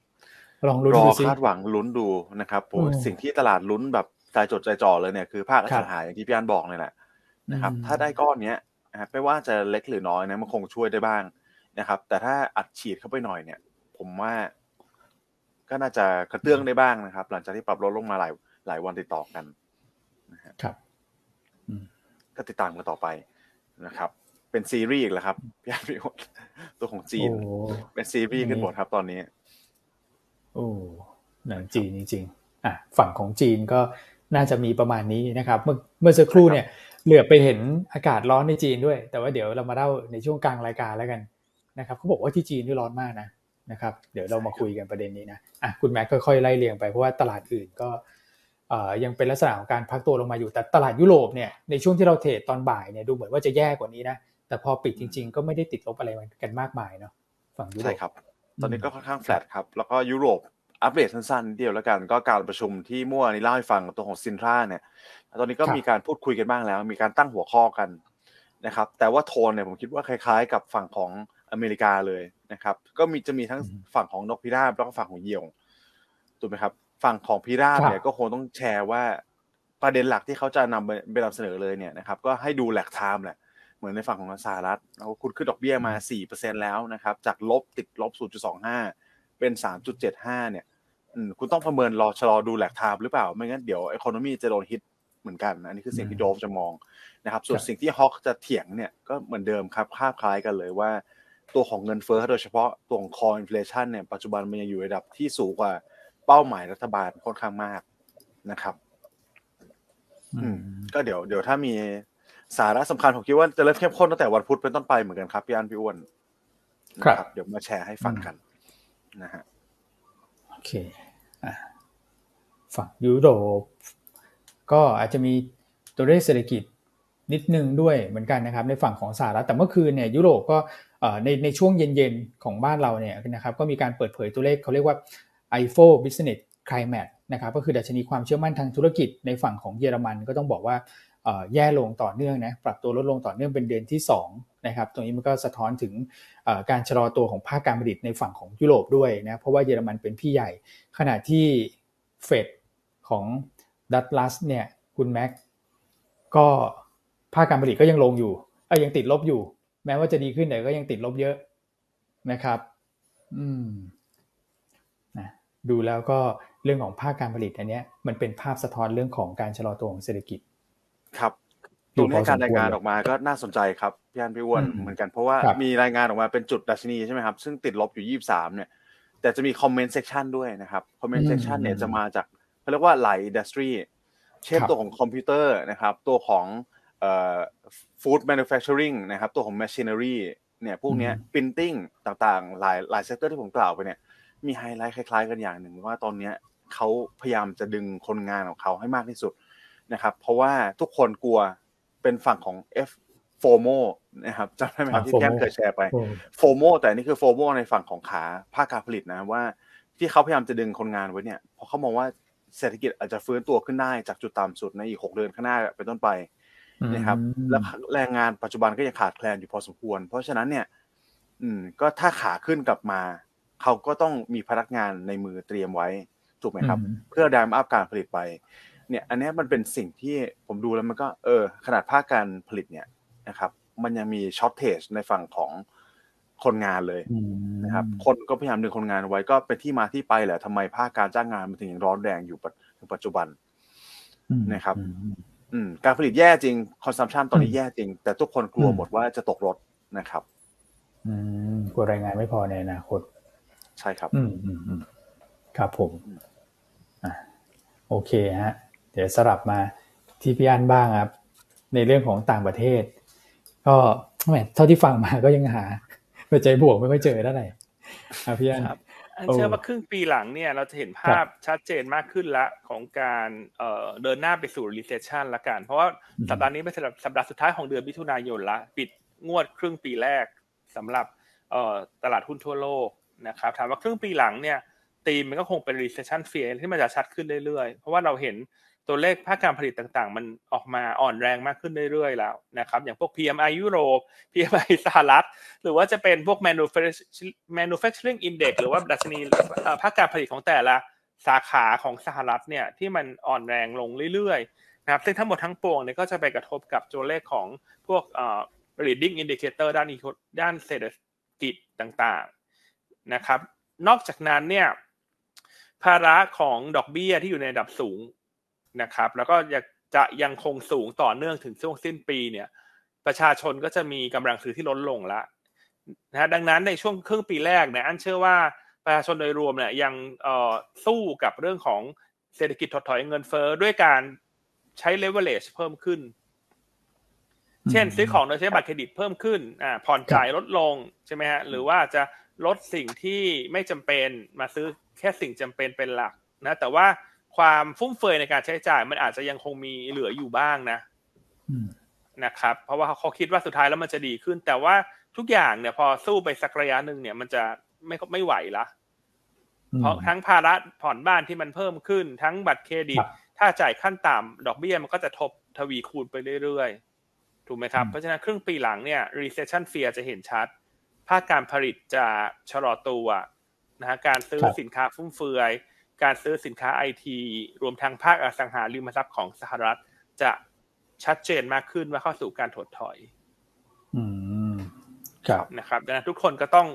ลองลุ้นดูสิคาดหวังลุ้นดูนะครับโอ้สิ่งที่ตลาดลุ้นแบบใจจดใจจ่อเลยเนี่ยคือภาคอสังหาอย่างที่พี่อันบอกเลยแหละนะครับ ถ้าได้ก้อนเนี้ยนะครับไม่ว่าจะเล็กหรือน้อยนะมันคงช่วยได้บ้างนะครับ แต่ถ้าอัดฉีดเข้าไปหน่อยเนี่ย ผมว่า ก็น่าจะกระเตื้องได้บ้างนะครับ หลังจากที่ปรับลดลงมาหลายหลายวันติดต่อกันครับก็ติดตามกันต่อไปนะครับ เป็นซีรีส์อีกแล้วครับพี่อาพี่ตัวของจีน เป็นซีรีส์ขึ้นหมดครับตอนนี้ โอ้หนังจีนจริงๆอะฝั่งของจีนก็น่าจะมีประมาณนี้นะครับ เมื่อเมื่อสักครู่เนี่ยเหลือไปเห็นอากาศร้อนในจีนด้วย แต่ว่าเดี๋ยวเรามาเล่าในช่วงกลางรายการแล้วกันนะครับเขาบอกว่าที่จีนนี่ร้อนมากนะนะครับ เดี๋ยวเรามาคุยกันประเด็นนี้นะอะคุณแม็กค่อยๆไล่เรียงไปเพราะว่าตลาดอื่นก็ยังเป็นลักษณะของการพักตัวลงมาอยู่แต่ตลาดยุโรปเนี่ยในช่วงที่เราเทรดตอนบ่ายเนี่ยดูเหมือนว่าจะแย่กว่านี้นะแต่พอปิดจริง ๆ ก็ไม่ได้ติดลบอะไรกันมากมายเนาะฝั่งยุโรปใช่ครับ ตอนนี้ก็ค่อนข้างแฟลตครับ แล้วก็ยุโรปอัปเดตสั้นๆ เดียวแล้วกัน ก็การประชุมที่เมื่อวานนี้เล่าให้ฟังตัวของซินทราเนี่ย ตอนนี้ก็มีการพูดคุยกันบ้างแล้ว มีการตั้งหัวข้อกันนะครับ แต่ว่าโทนเนี่ยผมคิดว่าคล้ายๆ กับฝั่งของอเมริกาเลยนะครับ ก็มีจะมีทั้งฝั่งของนกพิราบแล้วก็ฝั่งของเหยี่ยวถูกไหมครับ ฝั่งของพิราบเนี่ยก็คงต้องแชร์ว่าประเด็นหลักที่เขาจะนำไปนำเสนอเลยเนี่ยนะครับ ก็ให้ดูแหลกไทม์แหละเห มือนในฝั่งของสหรัฐเราคุณขึ้นดอกเบี้ยมา 4%แล้วนะครับ จากลบติดลบ 0.25 เป็น 3.75 เนี่ยคุณต้องประเมินรอชะลอดู lag time หรือเปล่า ไม่งั้นเดี๋ยว economy จะโดนฮิตเหมือนกัน อันนี้คือสิ่งที่ dove จะมองนะครับ ส่วนสิ่งที่ hawk จะเถียงเนี่ยก็เหมือนเดิมครับคาบคล้ายกันเลยว่า ตัวของเงินเฟ้อโดยเฉพาะตัวของ core inflation เนี่ยปัจจุบันมันยังอยู่ระดับที่สูงกว่าเป้าหมายรัฐบาลค่อนข้างมากนะครับ อืมก็เดี๋ยวเดี๋ยวถ้ามี สาระสำคัญผมคิดว่าจะเริ่มเข้มข้นตั้งแต่วันพุธเป็นต้นไปเหมือนกันครับพี่อันพี่อ้วนครับ เดี๋ยวมาแชร์ให้ฟังกันนะฮะโอเคอะฝั่งยุโรปก็อาจจะมีตัวเลขเศรษฐกิจนิดนึงด้วยเหมือนกันนะครับในฝั่งของสหรัฐแต่เมื่อคืนเนี่ยยุโรปก็ในในช่วงเย็นๆ ของบ้านเราเนี่ยนะครับก็มีการเปิดเผยตัวเลขเขาเรียกว่า ifo business climate นะครับก็คือดัชนีความเชื่อมั่นทางธุรกิจในฝั่งของเยอรมันก็ต้องบอกว่า แย่ลงต่อเนื่องนะปรับตัวลดลงต่อเนื่องเป็นเดือนที่2นะครับตรงนี้มันก็สะท้อนถึงการชะลอตัวของภาคการผลิตในฝั่งของยุโรปด้วยนะเพราะว่าเยอรมันเป็นพี่ใหญ่ ขณะที่เฟดของดัตลัสเนี่ยคุณแม็กก็ภาคการผลิตก็ยังลงอยู่เอ้ยังติดลบอยู่ แม้ว่าจะดีขึ้นแต่ก็ยังติดลบเยอะนะครับ อืมนะดูแล้วก็เรื่องของภาคการผลิตอันนี้มันเป็นภาพสะท้อนเรื่องของการชะลอตัวของเศรษฐกิจ ครับตรงนี้การรายงานออกมาก็น่าสนใจครับพี่อันพี่อ้วนเหมือนกันเพราะว่ามีรายงานออกมาเป็นจุดดัชนีใช่ไหมครับซึ่งติดลบอยู่ยี่สามเนี่ย แต่จะมี comment section ด้วยนะครับ comment section เนี่ยจะมาจากเขาเรียกว่าหลาย industry เช่นตัวของคอมพิวเตอร์นะครับ ตัวของ food manufacturing นะครับ ตัวของ machinery เนี่ยพวกนี้ printing ต่างๆ หลายหลาย sector ที่ผมกล่าวไปเนี่ย มีไฮไลท์คล้าย ๆ กันอย่างหนึ่งว่าตอนนี้เขาพยายามจะดึงคนงานของเขาให้มากที่สุด นะครับ เพราะว่าทุกคนกลัวเป็นฝั่งของ F โฟโมนะครับจำได้ไหมครับที่แก้มเคยแชร์ไปโฟโมแต่นี่คือโฟโมในฝั่งของขาภาคการผลิตนะว่าที่เขาพยายามจะดึงคนงานไว้เนี่ยเพราะเขามองว่าเศรษฐกิจอาจจะฟื้นตัวขึ้นได้จากจุดต่ำสุดในอีกหกเดือนข้างหน้าเป็นต้นไปนะครับ แล้วแรงงานปัจจุบันก็ยังขาดแคลนอยู่พอสมควร เพราะฉะนั้นเนี่ย อืม ก็ถ้าขาขึ้นกลับมา เขาก็ต้องมีพนักงานในมือเตรียมไว้ถูกไหมครับ เพื่อ ramp up การผลิตไป เนี่ยอันนี้มันเป็นสิ่งที่ผมดูแล้วมันก็เออขนาดภาคการผลิตเนี่ยนะครับ มันยังมี shortage ในฝั่งของคนงานเลยนะครับคนก็พยายามดึงคนงานไว้ก็เป็นที่มาที่ไปแหละทำไมภาคการจ้างงานมันถึงยังร้อนแรงอยู่ปัจจุบันนะครับ อืมการผลิตแย่จริง consumption ตอนนี้แย่จริง แต่ทุกคนกลัวหมดว่าจะตกรถนะครับ อืมกลัวรายงานไม่พอในอนาคต ใช่ครับ อืมอืมอืมครับผมอะโอเคฮะ เดี๋ยวสลับมาที่พี่อันบ้างครับ ในเรื่องของต่างประเทศ ก็แหมเท่าที่ฟังมาก็ยังหาปัจจัยบวกไม่ค่อยเจอเท่าไหร่ครับพี่อันอันเชื่อว่าครึ่งปีหลังเนี่ยเราจะเห็นภาพชัดเจนมากขึ้นละของการเอ่อเดินหน้าไปสู่ recession ละกัน เพราะว่าสัปดาห์นี้เป็นสัปดาห์สุดท้ายของเดือนมิถุนายนละ ปิดงวดครึ่งปีแรกสำหรับเอ่อตลาดหุ้นทั่วโลกนะครับถามว่าครึ่งปีหลังเนี่ยตีมมันก็คงเป็น recession fear ที่มันจะชัดขึ้นเรื่อยๆ เพราะว่าเราเห็น ตัวเลขภาคการผลิตต่างๆ มันออกมาอ่อนแรงมากขึ้นเรื่อยๆแล้วนะครับ อย่างพวก PMI ยุโรป PMI สหรัฐ หรือว่าจะเป็นพวก manufacturing index หรือว่าดัชนีภาคการผลิตของแต่ละสาขาของสหรัฐเนี่ยที่มันอ่อนแรงลงเรื่อยๆนะครับซึ่งทั้งหมดทั้งปวงเนี่ยก็จะไปกระทบกับตัวเลขของพวก leading indicator ด้านด้านเศรษฐกิจต่างๆนะครับ นอกจากนั้นเนี่ยภาระของดอกเบี้ยที่อยู่ในระดับสูง นะครับ แล้วก็จะยังคงสูงต่อเนื่องถึงช่วงสิ้นปีเนี่ย ประชาชนก็จะมีกำลังซื้อที่ลดลงละนะฮะดังนั้นในช่วงครึ่งปีแรกเนี่ยอันเชื่อว่าประชาชนโดยรวมเนี่ยยังเอ่อสู้กับเรื่องของเศรษฐกิจถดถอยเงินเฟ้อด้วยการใช้ leverage เพิ่มขึ้น เช่นซื้อของโดยใช้บัตรเครดิตเพิ่มขึ้นอ่าผ่อนจ่ายลดลงใช่ไหมฮะหรือว่าจะลดสิ่งที่ไม่จำเป็นมาซื้อแค่สิ่งจำเป็นเป็นหลักนะแต่ว่า ความฟุ่มเฟือยในการใช้จ่าย มันอาจจะยังคงมีเหลืออยู่บ้างนะนะครับ เพราะว่าเขาคิดว่าสุดท้ายแล้วมันจะดีขึ้น แต่ว่าทุกอย่างเนี่ย พอสู้ไปสักระยะหนึ่งเนี่ย มันจะไม่ไม่ไหวละเพราะทั้งภาระผ่อนบ้านที่มันเพิ่มขึ้น ทั้งบัตรเครดิต ถ้าจ่ายขั้นต่ำดอกเบี้ยมันก็จะทบทวีคูณไปเรื่อยๆ ถูกไหมครับ เพราะฉะนั้นครึ่งปีหลังเนี่ย recession fear จะเห็นชัด ภาคการผลิตจะชะลอตัวนะฮะการซื้อสินค้าฟุ่มเฟือย การซื้อสินค้าไอทีรวมทั้งภาคอสังหาริมทรัพย์ของสหรัฐ จะชัดเจนมากขึ้นว่าเข้าสู่การถดถอย อืมครับนะครับดังนั้นทุกคนก็ต้อง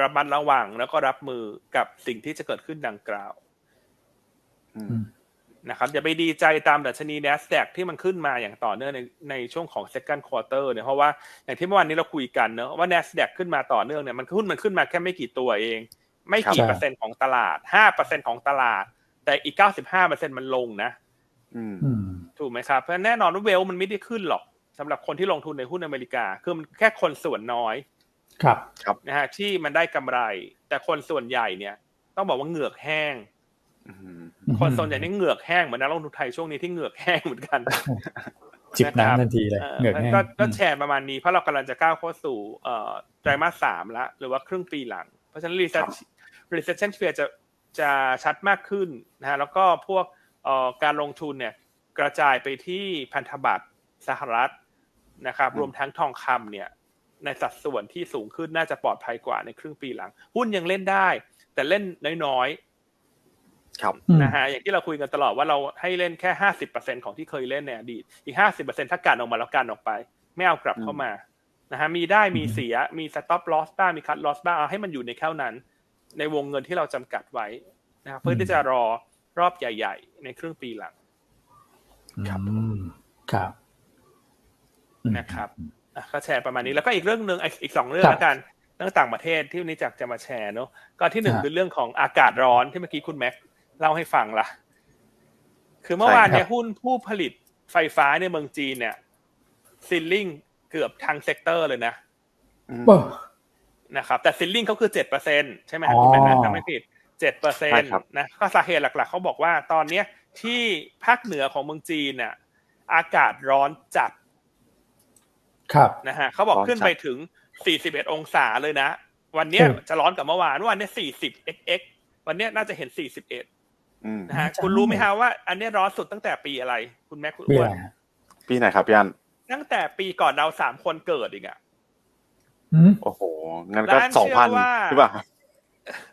ระมัดระวังแล้วก็รับมือกับสิ่งที่จะเกิดขึ้นดังกล่าวนะครับอย่าไปดีใจตามดัชนี NASDAQ ที่มันขึ้นมาอย่างต่อเนื่องในในช่วงของ second quarter เนี่ยเพราะว่าอย่างที่เมื่อวานนี้เราคุยกันเนอะว่า NASDAQ ขึ้นมาต่อเนื่องเนี่ยมันหุ้นมันขึ้นมาแค่ไม่กี่ตัวเอง ไม่กี่เปอร์เซ็นต์ของตลาดห้าเปอร์เซ็นต์ของตลาด แต่อีกเก้าสิบห้าเปอร์เซ็นต์มันลงนะถูกไหมครับเพราะแน่นอนว่าเวลมันไม่ได้ขึ้นหรอกสำหรับคนที่ลงทุนในหุ้นอเมริกา คือมันแค่คนส่วนน้อย ครับครับนะฮะที่มันได้กำไร แต่คนส่วนใหญ่เนี่ย ต้องบอกว่าเหงือกแห้งคนส่วนใหญ่นี่เหงือกแห้งเหมือนนักลงทุนไทยช่วงนี้ที่เหงือกแห้งเหมือนกันจิบน้ำทันทีเลยเหงือกแห้งก็แชร์ประมาณนี้เพราะเรากำลังจะก้าวเข้าสู่ไตรมาสสามแล้วหรือว่าครึ่งปีหลัง เพราะฉะนั้นรีเซ็ recession fear จะจะชัดมากขึ้นนะฮะแล้วก็พวกการลงทุนเนี่ยกระจายไปที่พันธบัตรสหรัฐนะครับ รวมทั้งทองคำเนี่ย ในสัดส่วนที่สูงขึ้นน่าจะปลอดภัยกว่าในครึ่งปีหลัง หุ้นยังเล่นได้ แต่เล่นน้อยๆครับนะฮะอย่างที่เราคุยกันตลอดว่าเราให้เล่นแค่ห้าสิบเปอร์เซ็นของที่เคยเล่นในอดีตอีกห้าสิบเปอร์เซ็นถ้าการออกมาแล้วการออกไป ไม่เอากลับเข้ามานะฮะมีได้มีเสียมีสต็อปลอสบ้างมีคัตลอสบ้างเอาให้มันอยู่ในแค่นั้น ในวงเงินที่เราจำกัดไว้นะครับเพื่อที่จะรอรอบใหญ่ ๆ ในครึ่งปีหลัง ครับครับนะครับก็แชร์ประมาณนี้แล้วก็อีกเรื่องหนึ่งอีกสองเรื่องแล้วกันเรื่องต่างประเทศที่วันนี้จากจะมาแชร์เนาะก็ที่หนึ่งคือเรื่องของอากาศร้อนที่เมื่อกี้คุณแม็กเล่าให้ฟังละคือเมื่อวานเนี่ยหุ้นผู้ผลิตไฟฟ้าในเมืองจีนเนี่ย ceiling เกือบทั้ง sector เลยนะ นะครับ แต่ ceiling เขาคือเจ็ดเปอร์เซ็นใช่ไหมครับคุณแม็กจำไม่ผิดเจ็ดเปอร์เซ็นต์นะก็สาเหตุหลักๆเขาบอกว่าตอนเนี้ยที่ภาคเหนือของเมืองจีนเนี่ยอากาศร้อนจัด ครับนะฮะเขาบอกขึ้นไปถึงสี่สิบเอ็ดองศาเลยนะ วันเนี้ยจะร้อนกับเมื่อวานวันนี้สี่สิบ xx วันเนี้ยน่าจะเห็นสี่สิบเอ็ดนะฮะคุณรู้ไหมฮะว่า อันนี้ร้อนสุดตั้งแต่ปีอะไร คุณแม่คุณอ้วนปีไหนครับพี่อันตั้งแต่ปีก่อนเราสามคนเกิดอีกอะ โอ้โห งั้นก็สองพันใช่ป่ะ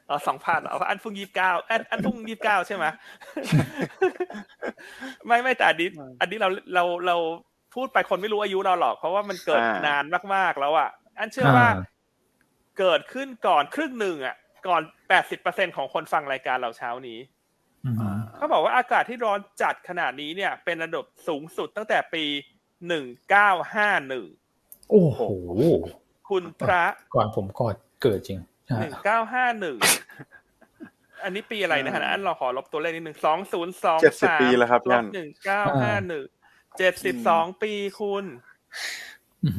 อ๋อสองพันอ๋ออันพุ่งยี่สิบเก้าอันอันพุ่งยี่สิบเก้าใช่ไหมไม่ไม่แต่อันนี้อันนี้เราเราเราพูดไปคนไม่รู้อายุเราหรอก เพราะว่ามันเกิดนานมากๆแล้วอะ อันเชื่อว่าเกิดขึ้นก่อนครึ่งหนึ่งอะ ก่อนแปดสิบเปอร์เซ็นของคนฟังรายการเราเช้านี้เขาบอกว่าอากาศที่ร้อนจัดขนาดนี้เนี่ย เป็นระดับสูงสุดตั้งแต่ปีหนึ่งเก้าห้าหนึ่งโอ้โห คคุณพระก่อนผมกอดเกิดจริงหนึ่งเก้าห้าหนึ่งอันนี้ปีอะไรนะฮะอันเราขอลบตัวเลขนิดหนึ่งสองศูนย์สองสามลบหนึ่งเก้าห้าหนึ่งเจ็ดสิบสองปีคุณอื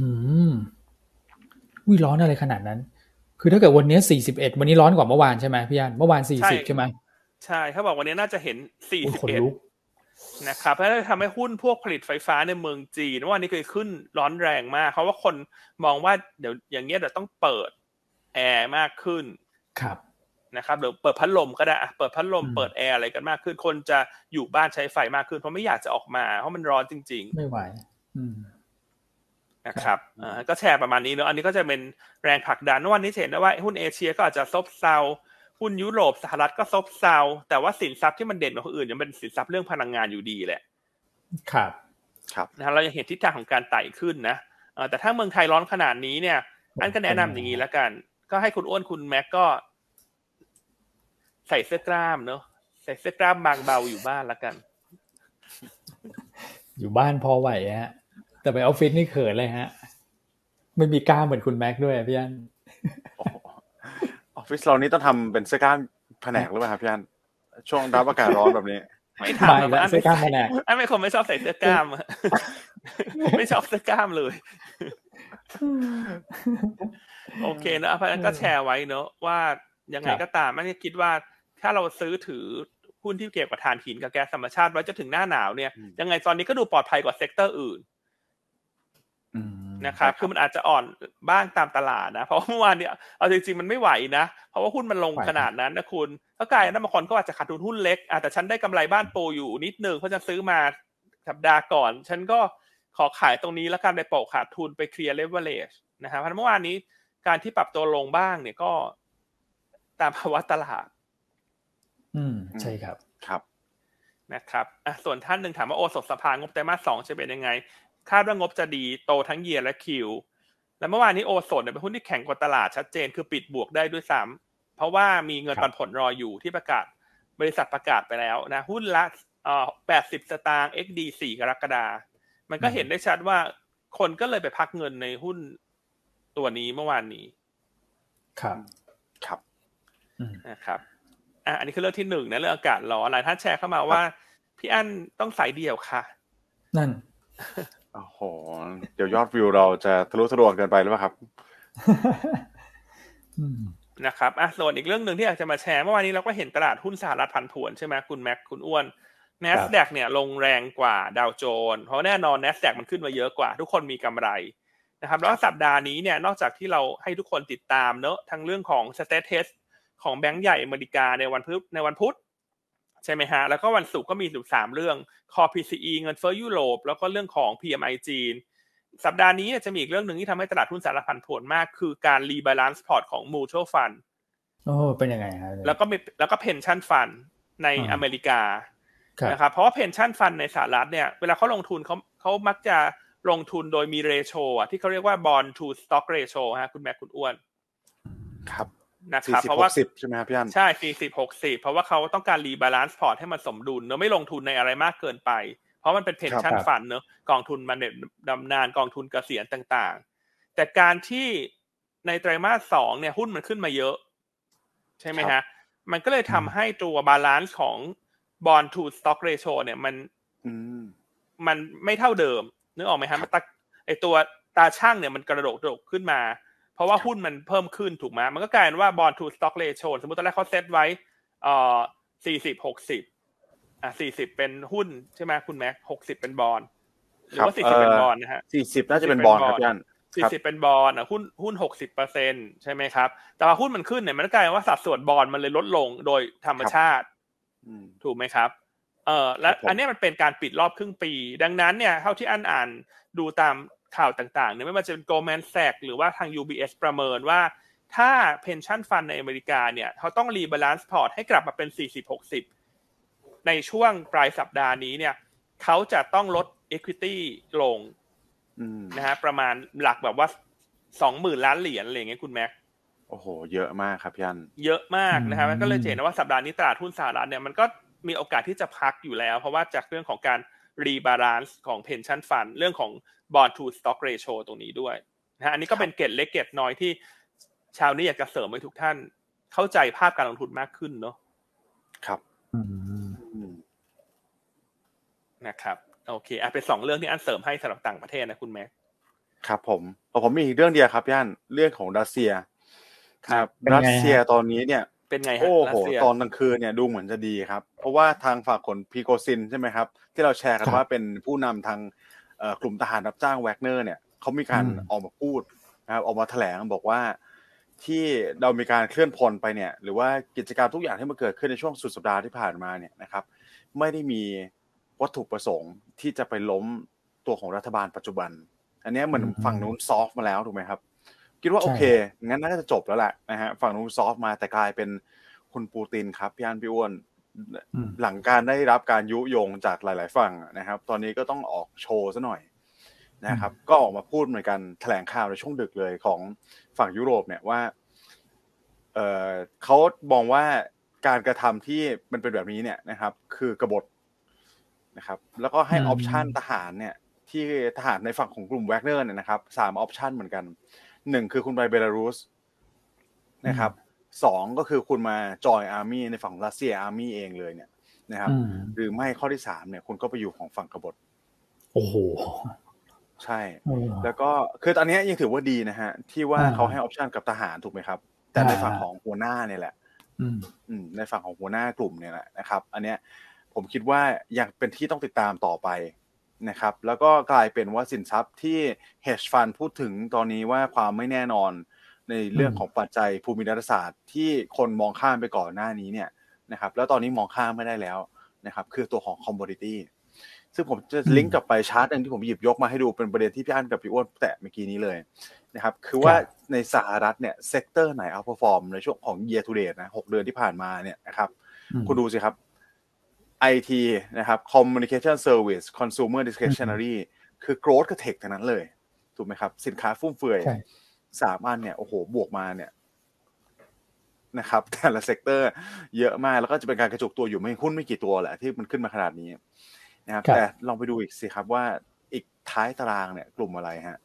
มวิร้อนอะไรขนาดนั้น คือถ้าเกิดวันนี้สี่สิบเอ็ดวันนี้ร้อนกว่าเมื่อวานใช่ไหมพี่อันเมื่อวานสี่สิบใช่ไหมใช่เขาบอกวันนี้น่าจะเห็นสี่สิบเอ็ด นะครับแล้วทำให้หุ้นพวกผลิตไฟฟ้าในเมืองจีนว่านี้เคยขึ้นร้อนแรงมาก เพราะว่าคนมองว่าเดี๋ยวอย่างเงี้ยเดี๋ยวต้องเปิดแอร์มากขึ้นครับนะครับหรือเปิดพัดลมก็ได้เปิดพัดลมเปิดแอร์อะไรกันมากขึ้น คนจะอยู่บ้านใช้ไฟมากขึ้น เพราะไม่อยากจะออกมา เพราะมันร้อนจริง ๆ ไม่ไหวนะครับก็แชร์ประมาณนี้เนอะอันนี้ก็จะเป็นแรงผลักดันวันนี้เห็นได้ว่าหุ้นเอเชียก็อาจจะซบเซา หุ้นยุโรปสหรัฐก็ซบเซาแต่ว่าสินทรัพย์ที่มันเด่นกว่าคนอื่นยังเป็นสินทรัพย์เรื่องพลังงานอยู่ดีแหละ ครับ ครับนะเรายังเห็นทิศทางของการไต่ขึ้นนะแต่ถ้าเมืองไทยร้อนขนาดนี้เนี่ยอันก็แนะนำอย่างนี้แล้วกัน ก็ให้คุณอ้วนคุณแม็กก็ ใส่เสื้อกล้ามเนอะใส่เสื้อกล้ามบางเบาอยู่บ้านแล้วกัน อยู่บ้านพอไหวฮะ แต่ไปออฟฟิศนี่เขินเลยฮะ ไม่มีกล้ามเหมือนคุณแม็กด้วยพี่อัน ออฟฟิศเรานี่ต้องทำเป็นเสื้อกล้ามแผนกหรือเปล่าครับพี่อันช่วงรับอากาศร้อนแบบนี้ ไม่ทำแล้วเสื้อกล้ามแผนกอันไม่คนไม่ชอบใส่เสื้อกล้าม ไม่ชอบเสื้อกล้ามเลย โอเคนะเพราะนั้นก็แชร์ไว้เนอะว่ายังไงก็ตามไม่ได้คิดว่าถ้าเราซื้อถือหุ้นที่เกี่ยวกับถ่านหินกับแก๊สธรรมชาติไว้จะถึงหน้าหนาวเนี่ยยังไงตอนนี้ก็ดูปลอดภัยกว่า sector อื่น นะครับคือมันอาจจะอ่อนบ้างตามตลาดนะเพราะเมื่อวานเนี่ยเอาจริงๆมันไม่ไหวนะเพราะว่าหุ้นมันลงขนาดนั้นนะคุณถ้ากลายนั้นบางคนก็อาจจะขาดทุนหุ้นเล็กอาแต่ฉันได้กำไรบ้านปูอยู่นิดนึงเพราะฉันซื้อมาสัปดาห์ก่อน ฉันก็ขอขายตรงนี้แล้วกันไปโปะขาดทุนไปเคลียร์เลเวลเลชนะครับเพราะเมื่อวานนี้การที่ปรับตัวลงบ้างเนี่ยก็ตามภาวะตลาด อืมใช่ครับครับนะครับอะส่วนท่านหนึ่งถามว่าโอสถสภางบไตรมาสสองจะเป็นยังไง คาดว่างบจะดีโตทั้งเยียร์และคิว แล้วเมื่อวานนี้โอสถเนี่ยเป็นหุ้นที่แข็งกว่าตลาดชัดเจนคือปิดบวกได้ด้วยซ้ำเพราะว่ามีเงินปันผลรออยู่ที่ประกาศบริษัทประกาศไปแล้วนะหุ้นละเอ่อแปดสิบสตางค์ XD สี่กรกฎามันก็เห็นได้ชัดว่าคนก็เลยไปพักเงินในหุ้นตัวนี้เมื่อวานนี้ ครับ ครับนะครับ อะอันนี้คือเรื่องที่หนึ่งนะเรื่องอากาศร้อนหลายท่านแชร์เข้ามาว่า พี่อั้นต้องสายเดี่ยวค่ะ นั่น โอ้โห เดี๋ยวยอดวิวเราจะทะลุทะลวงเกินไปหรือเปล่าครับนะครับอะส่วนอีกเรื่องหนึ่งที่อยากจะมาแชร์เมื่อวานนี้เราก็เห็นตลาดหุ้นสหรัฐพันผวนใช่ไหมคุณแม็กคุณอ้วน n a s d a q เนี่ยลงแรงกว่าดาวโจนส์เพราะแน่นอน n a s d a q มันขึ้นมาเยอะกว่า ทุกคนมีกำไรนะครับแล้วสัปดาห์นี้เนี่ยนอกจากที่เราให้ทุกคนติดตามเนอะทั้งเรื่องของ s t a t test ของแบงก์ใหญ่อเมริกาในวันพุธในวันพุธ ใช่ไหมฮะ แล้วก็วันศุกร์ก็มีอยู่สามเรื่อง Core PCE เงินเฟ้อยุโรป แล้วก็เรื่องของ PMI จีน สัปดาห์นี้จะมีอีกเรื่องหนึ่งที่ทำให้ตลาดหุ้นสารพันผลมาก คือการ rebalance พอร์ตของ mutual fund โอ้เป็นยังไงฮะแล้วก็มีแล้วก็ pension fund ในอเมริกานะครับเพราะว่า pension fund ในสหรัฐเนี่ยเวลาเขาลงทุนเขาเขามักจะลงทุนโดยมี ratio อะที่เขาเรียกว่า bond to stock ratio ฮะคุณแม็กคุณอ้วน ครับ นะครับ เพราะว่าสิบใช่ไหไหมครับพี่อันใช่สี่สิบหกสิบเพราะว่าเขาต้องการ rebalance พอร์ตให้มันสมดุลเนอะไม่ลงทุนในอะไรมากเกินไป เพราะมันเป็น pension fund เนอะกองทุนบำเหน็จบำนาญกองทุนเกษียณต่างๆ แต่การที่ในไตรมาสสองเนี่ยหุ้นมันขึ้นมาเยอะ ใช่ไหมฮะ มันก็เลยทำให้ตัว balance ของbond to stock ratio เนี่ยมันมันไม่เท่าเดิมนึกออกไหมฮะมันตไอตัวตาชั่งเนี่ยมันกระโดดโดดขึ้นมา เพราะว่าหุ้นมันเพิ่มขึ้นถูกไหมมันก็กลายเป็นว่า bond to stock ratio สมมติตอนแรกเขาเซตไว้เอ่อสี่สิบหกสิบอะสี่สิบเป็นหุ้นใช่ไหมคุณแม็กหกสิบเป็นบอลหรือว่าสี่สิบเป็นบอลนะฮะสี่สิบน่าจะเป็นบอลครับย่านสี่สิบเป็น bond อะหุ้นหุ้นหกสิบเปอร์เซ็นต์ใช่ไหมครับ แต่ว่าหุ้นมันขึ้นเนี่ยมันกลายเป็นว่าสัดส่วนบอลมันเลยลดลงโดยธรรมชาติถูกไหมครับ เออและอันนี้มันเป็นการปิดรอบครึ่งปี ดังนั้นเนี่ยเท่าที่อันอ่านดูตาม ข่าวต่างๆเนี่ยไม่ว่าจะเป็น Goldman Sachs หรือว่าทาง UBS ประเมินว่า ถ้า pension fund ในอเมริกาเนี่ยเขาต้อง rebalance พอร์ตให้กลับมาเป็น 40-60 ในช่วงปลายสัปดาห์นี้เนี่ยเขาจะต้องลด equity ลงนะฮะประมาณหลักแบบว่าสองหมื่นล้านเหรียญอะไรอย่างเงี้ยคุณแม็กโอ้โห เยอะมากครับอัน เยอะมากนะครับก็เลยเห็นว่าสัปดาห์นี้ตลาดหุ้นสหรัฐเนี่ยมันก็มีโอกาสที่จะพักอยู่แล้ว เพราะว่าจากเรื่องของการ rebalance ของ pension fund เรื่องของ bond to stock ratio ตรงนี้ด้วยนะอันนี้ก็เป็นเกร็ดเล็กเกร็ดน้อยที่เช้านี้อยากจะเสริมให้ทุกท่าน เข้าใจภาพการลงทุนมากขึ้นเนาะครับนะครับโอเคอะเป็นสองเรื่องที่อันเสริมให้สำหรับต่างประเทศนะคุณแม็กครับผมผมมีอีกเรื่องเดียวครับย่านเรื่องของรัสเซีย ครับ รัสเซียตอนนี้เนี่ย เป็นไงฮะโอ้โหตอนกลางคืนเนี่ยดูเหมือนจะดีครับ เพราะว่าทางฝั่งคนพีโกซินใช่ไหมครับ ที่เราแชร์กันว่าเป็นผู้นำทางกลุ่มทหารรับจ้างแวกเนอร์เนี่ยเขามีการออกมาพูดนะครับออกมาแถลงบอกว่าที่เรามีการเคลื่อนพลไปเนี่ยหรือว่ากิจกรรมทุกอย่างที่มันเกิดขึ้นในช่วงสุดสัปดาห์ที่ผ่านมาเนี่ยนะครับไม่ได้มีวัตถุประสงค์ที่จะไปล้มตัวของรัฐบาลปัจจุบัน อันนี้เหมือนฝั่งนู้นซอฟมาแล้วถูกไหมครับ คิดว่าโอเค งั้นน่าจะจบแล้วแหละนะฮะฝั่งนู้นซอฟมาแต่กลายเป็นคุณปูตินครับพี่อันพี่อ้วนหลังการได้รับการยุยงจากหลาย ๆ ฝั่งนะครับ ตอนนี้ก็ต้องออกโชว์ซะหน่อยนะครับ ก็ออกมาพูดเหมือนกันแถลงข่าวในช่วงดึกเลยของฝั่งยุโรปเนี่ยว่าเออเขามองว่าการกระทำที่มันเป็นแบบนี้เนี่ยนะครับ คือกบฏนะครับ แล้วก็ให้ option ทหารเนี่ย ที่ทหารในฝั่งของกลุ่มแวกเนอร์เนี่ยนะครับสาม option เหมือนกัน หนึ่งคือคุณไปเบลารุสนะครับสองก็คือคุณมา join army ในฝั่งรัสเซีย army เองเลยเนี่ยนะครับ หรือไม่ข้อที่สามเนี่ยคุณก็ไปอยู่ของฝั่งกบฏโอ้โหใช่ แล้วก็คือตอนนี้ยังถือว่าดีนะฮะ ที่ว่าเขาให้ option กับทหารถูกไหมครับ แต่ในฝั่งของหัวหน้าเนี่ยแหละอืมในฝั่งของหัวหน้ากลุ่มเนี่ยแหละนะครับ อันเนี้ยผมคิดว่ายังเป็นที่ต้องติดตามต่อไป นะครับแล้วก็กลายเป็นว่าสินทรัพย์ที่ hedge fund พูดถึงตอนนี้ว่าความไม่แน่นอนในเรื่องของปัจจัยภูมิรัฐศาสตร์ ที่คนมองข้ามไปก่อนหน้านี้เนี่ยนะครับแล้วตอนนี้มองข้ามไม่ได้แล้วนะครับคือตัวของ commodity ซึ่งผมจะลิงก์กลับไปชาร์ตนึงที่ผมหยิบยกมาให้ดูเป็นประเด็นที่พี่อั้นกับพี่อ้วนแตะเมื่อกี้นี้เลยนะครับคือว่าในสหรัฐเนี่ย sector ไหน outperform ในช่วงของ year to date นะหกเดือนที่ผ่านมาเนี่ยนะครับคุณดูสิครับ IT นะครับ communication service consumer discretionary คือ growth กับ tech ทั้งนั้นเลย ถูกไหมครับ สินค้าฟุ่มเฟือยสามอันเนี่ย โอ้โห บวกมาเนี่ยนะครับ แต่ละ sector เยอะมาก แล้วก็จะเป็นการกระจุกตัวอยู่ไม่หุ้นไม่กี่ตัวแหละที่มันขึ้นมาขนาดนี้นะครับ แต่ลองไปดูอีกสิครับว่าอีกท้ายตารางเนี่ย กลุ่มอะไรฮะ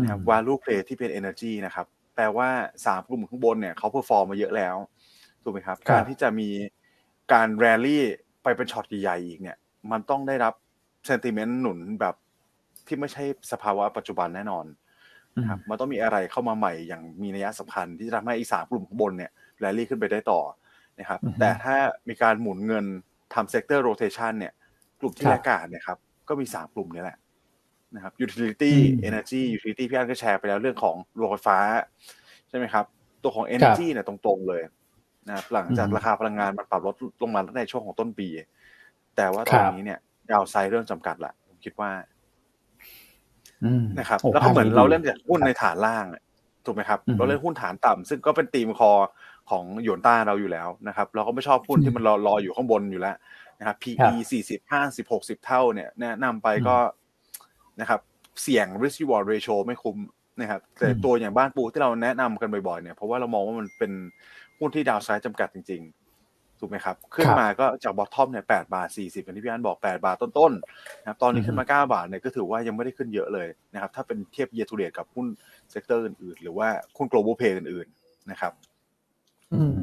นะครับ value play ที่เป็น energy นะครับ แปลว่าสามกลุ่มข้างบนเนี่ยเขา perform มาเยอะแล้ว ถูกไหมครับ การที่จะมีการแรลลี่ ไปเป็นช็อตใหญ่ๆอีกเนี่ย มันต้องได้รับ sentiment หนุนแบบที่ไม่ใช่สภาวะปัจจุบันแน่นอนนะครับมันต้องมีอะไรเข้ามาใหม่อย่างมีนัยสำคัญที่จะทำให้อีสามกลุ่มข้างบนเนี่ยแรลลี่ขึ้นไปได้ต่อนะครับ แต่ถ้ามีการหมุนเงินทำ sector rotation เนี่ย กลุ่มที่ laggard เนี่ยครับ ก็มีสามกลุ่มนี้แหละนะครับ utility energy utility พี่อันก็แชร์ไปแล้วเรื่องของโรงไฟฟ้า ใช่ไหมครับ ตัวของ energy เนี่ยตรงๆเลย นะครับหลังจากราคาพลังงานมันปรับลดลงมาในช่วงของต้นปี แต่ว่าตอนนี้เนี่ย downside เริ่มจำกัดละผมคิดว่านะครับแล้วก็เหมือนเราเล่นจากหุ้นในฐานล่างถูกไหมครับ เราเล่นหุ้นฐานต่ำซึ่งก็เป็น theme coreของหยวนต้าเราอยู่แล้วนะครับ เราก็ไม่ชอบหุ้นที่มันลอยลอยอยู่ข้างบนอยู่แล้วนะครับ PE สี่สิบห้าสิบหกสิบเท่าเนี่ยแนะนำไปก็นะครับเสี่ยง risk reward ratio ไม่คุ้มนะครับแต่ตัวอย่างบ้านปูที่เราแนะนำกันบ่อยๆเนี่ยเพราะว่าเรามองว่ามันเป็น หุ้นที่ downside จำกัดจริง ๆ ถูกไหมครับ ขึ้นมาก็จาก bottom เนี่ยแปดบาทสี่สิบอย่างที่พี่อันบอกแปดบาทต้นๆนะครับตอนนี้ขึ้นมาเก้าบาทเนี่ยก็ถือว่ายังไม่ได้ขึ้นเยอะเลยนะครับถ้าเป็นเทียบ year to date กับหุ้นsector อื่นๆหรือว่าหุ้น global play อื่นๆนะครับ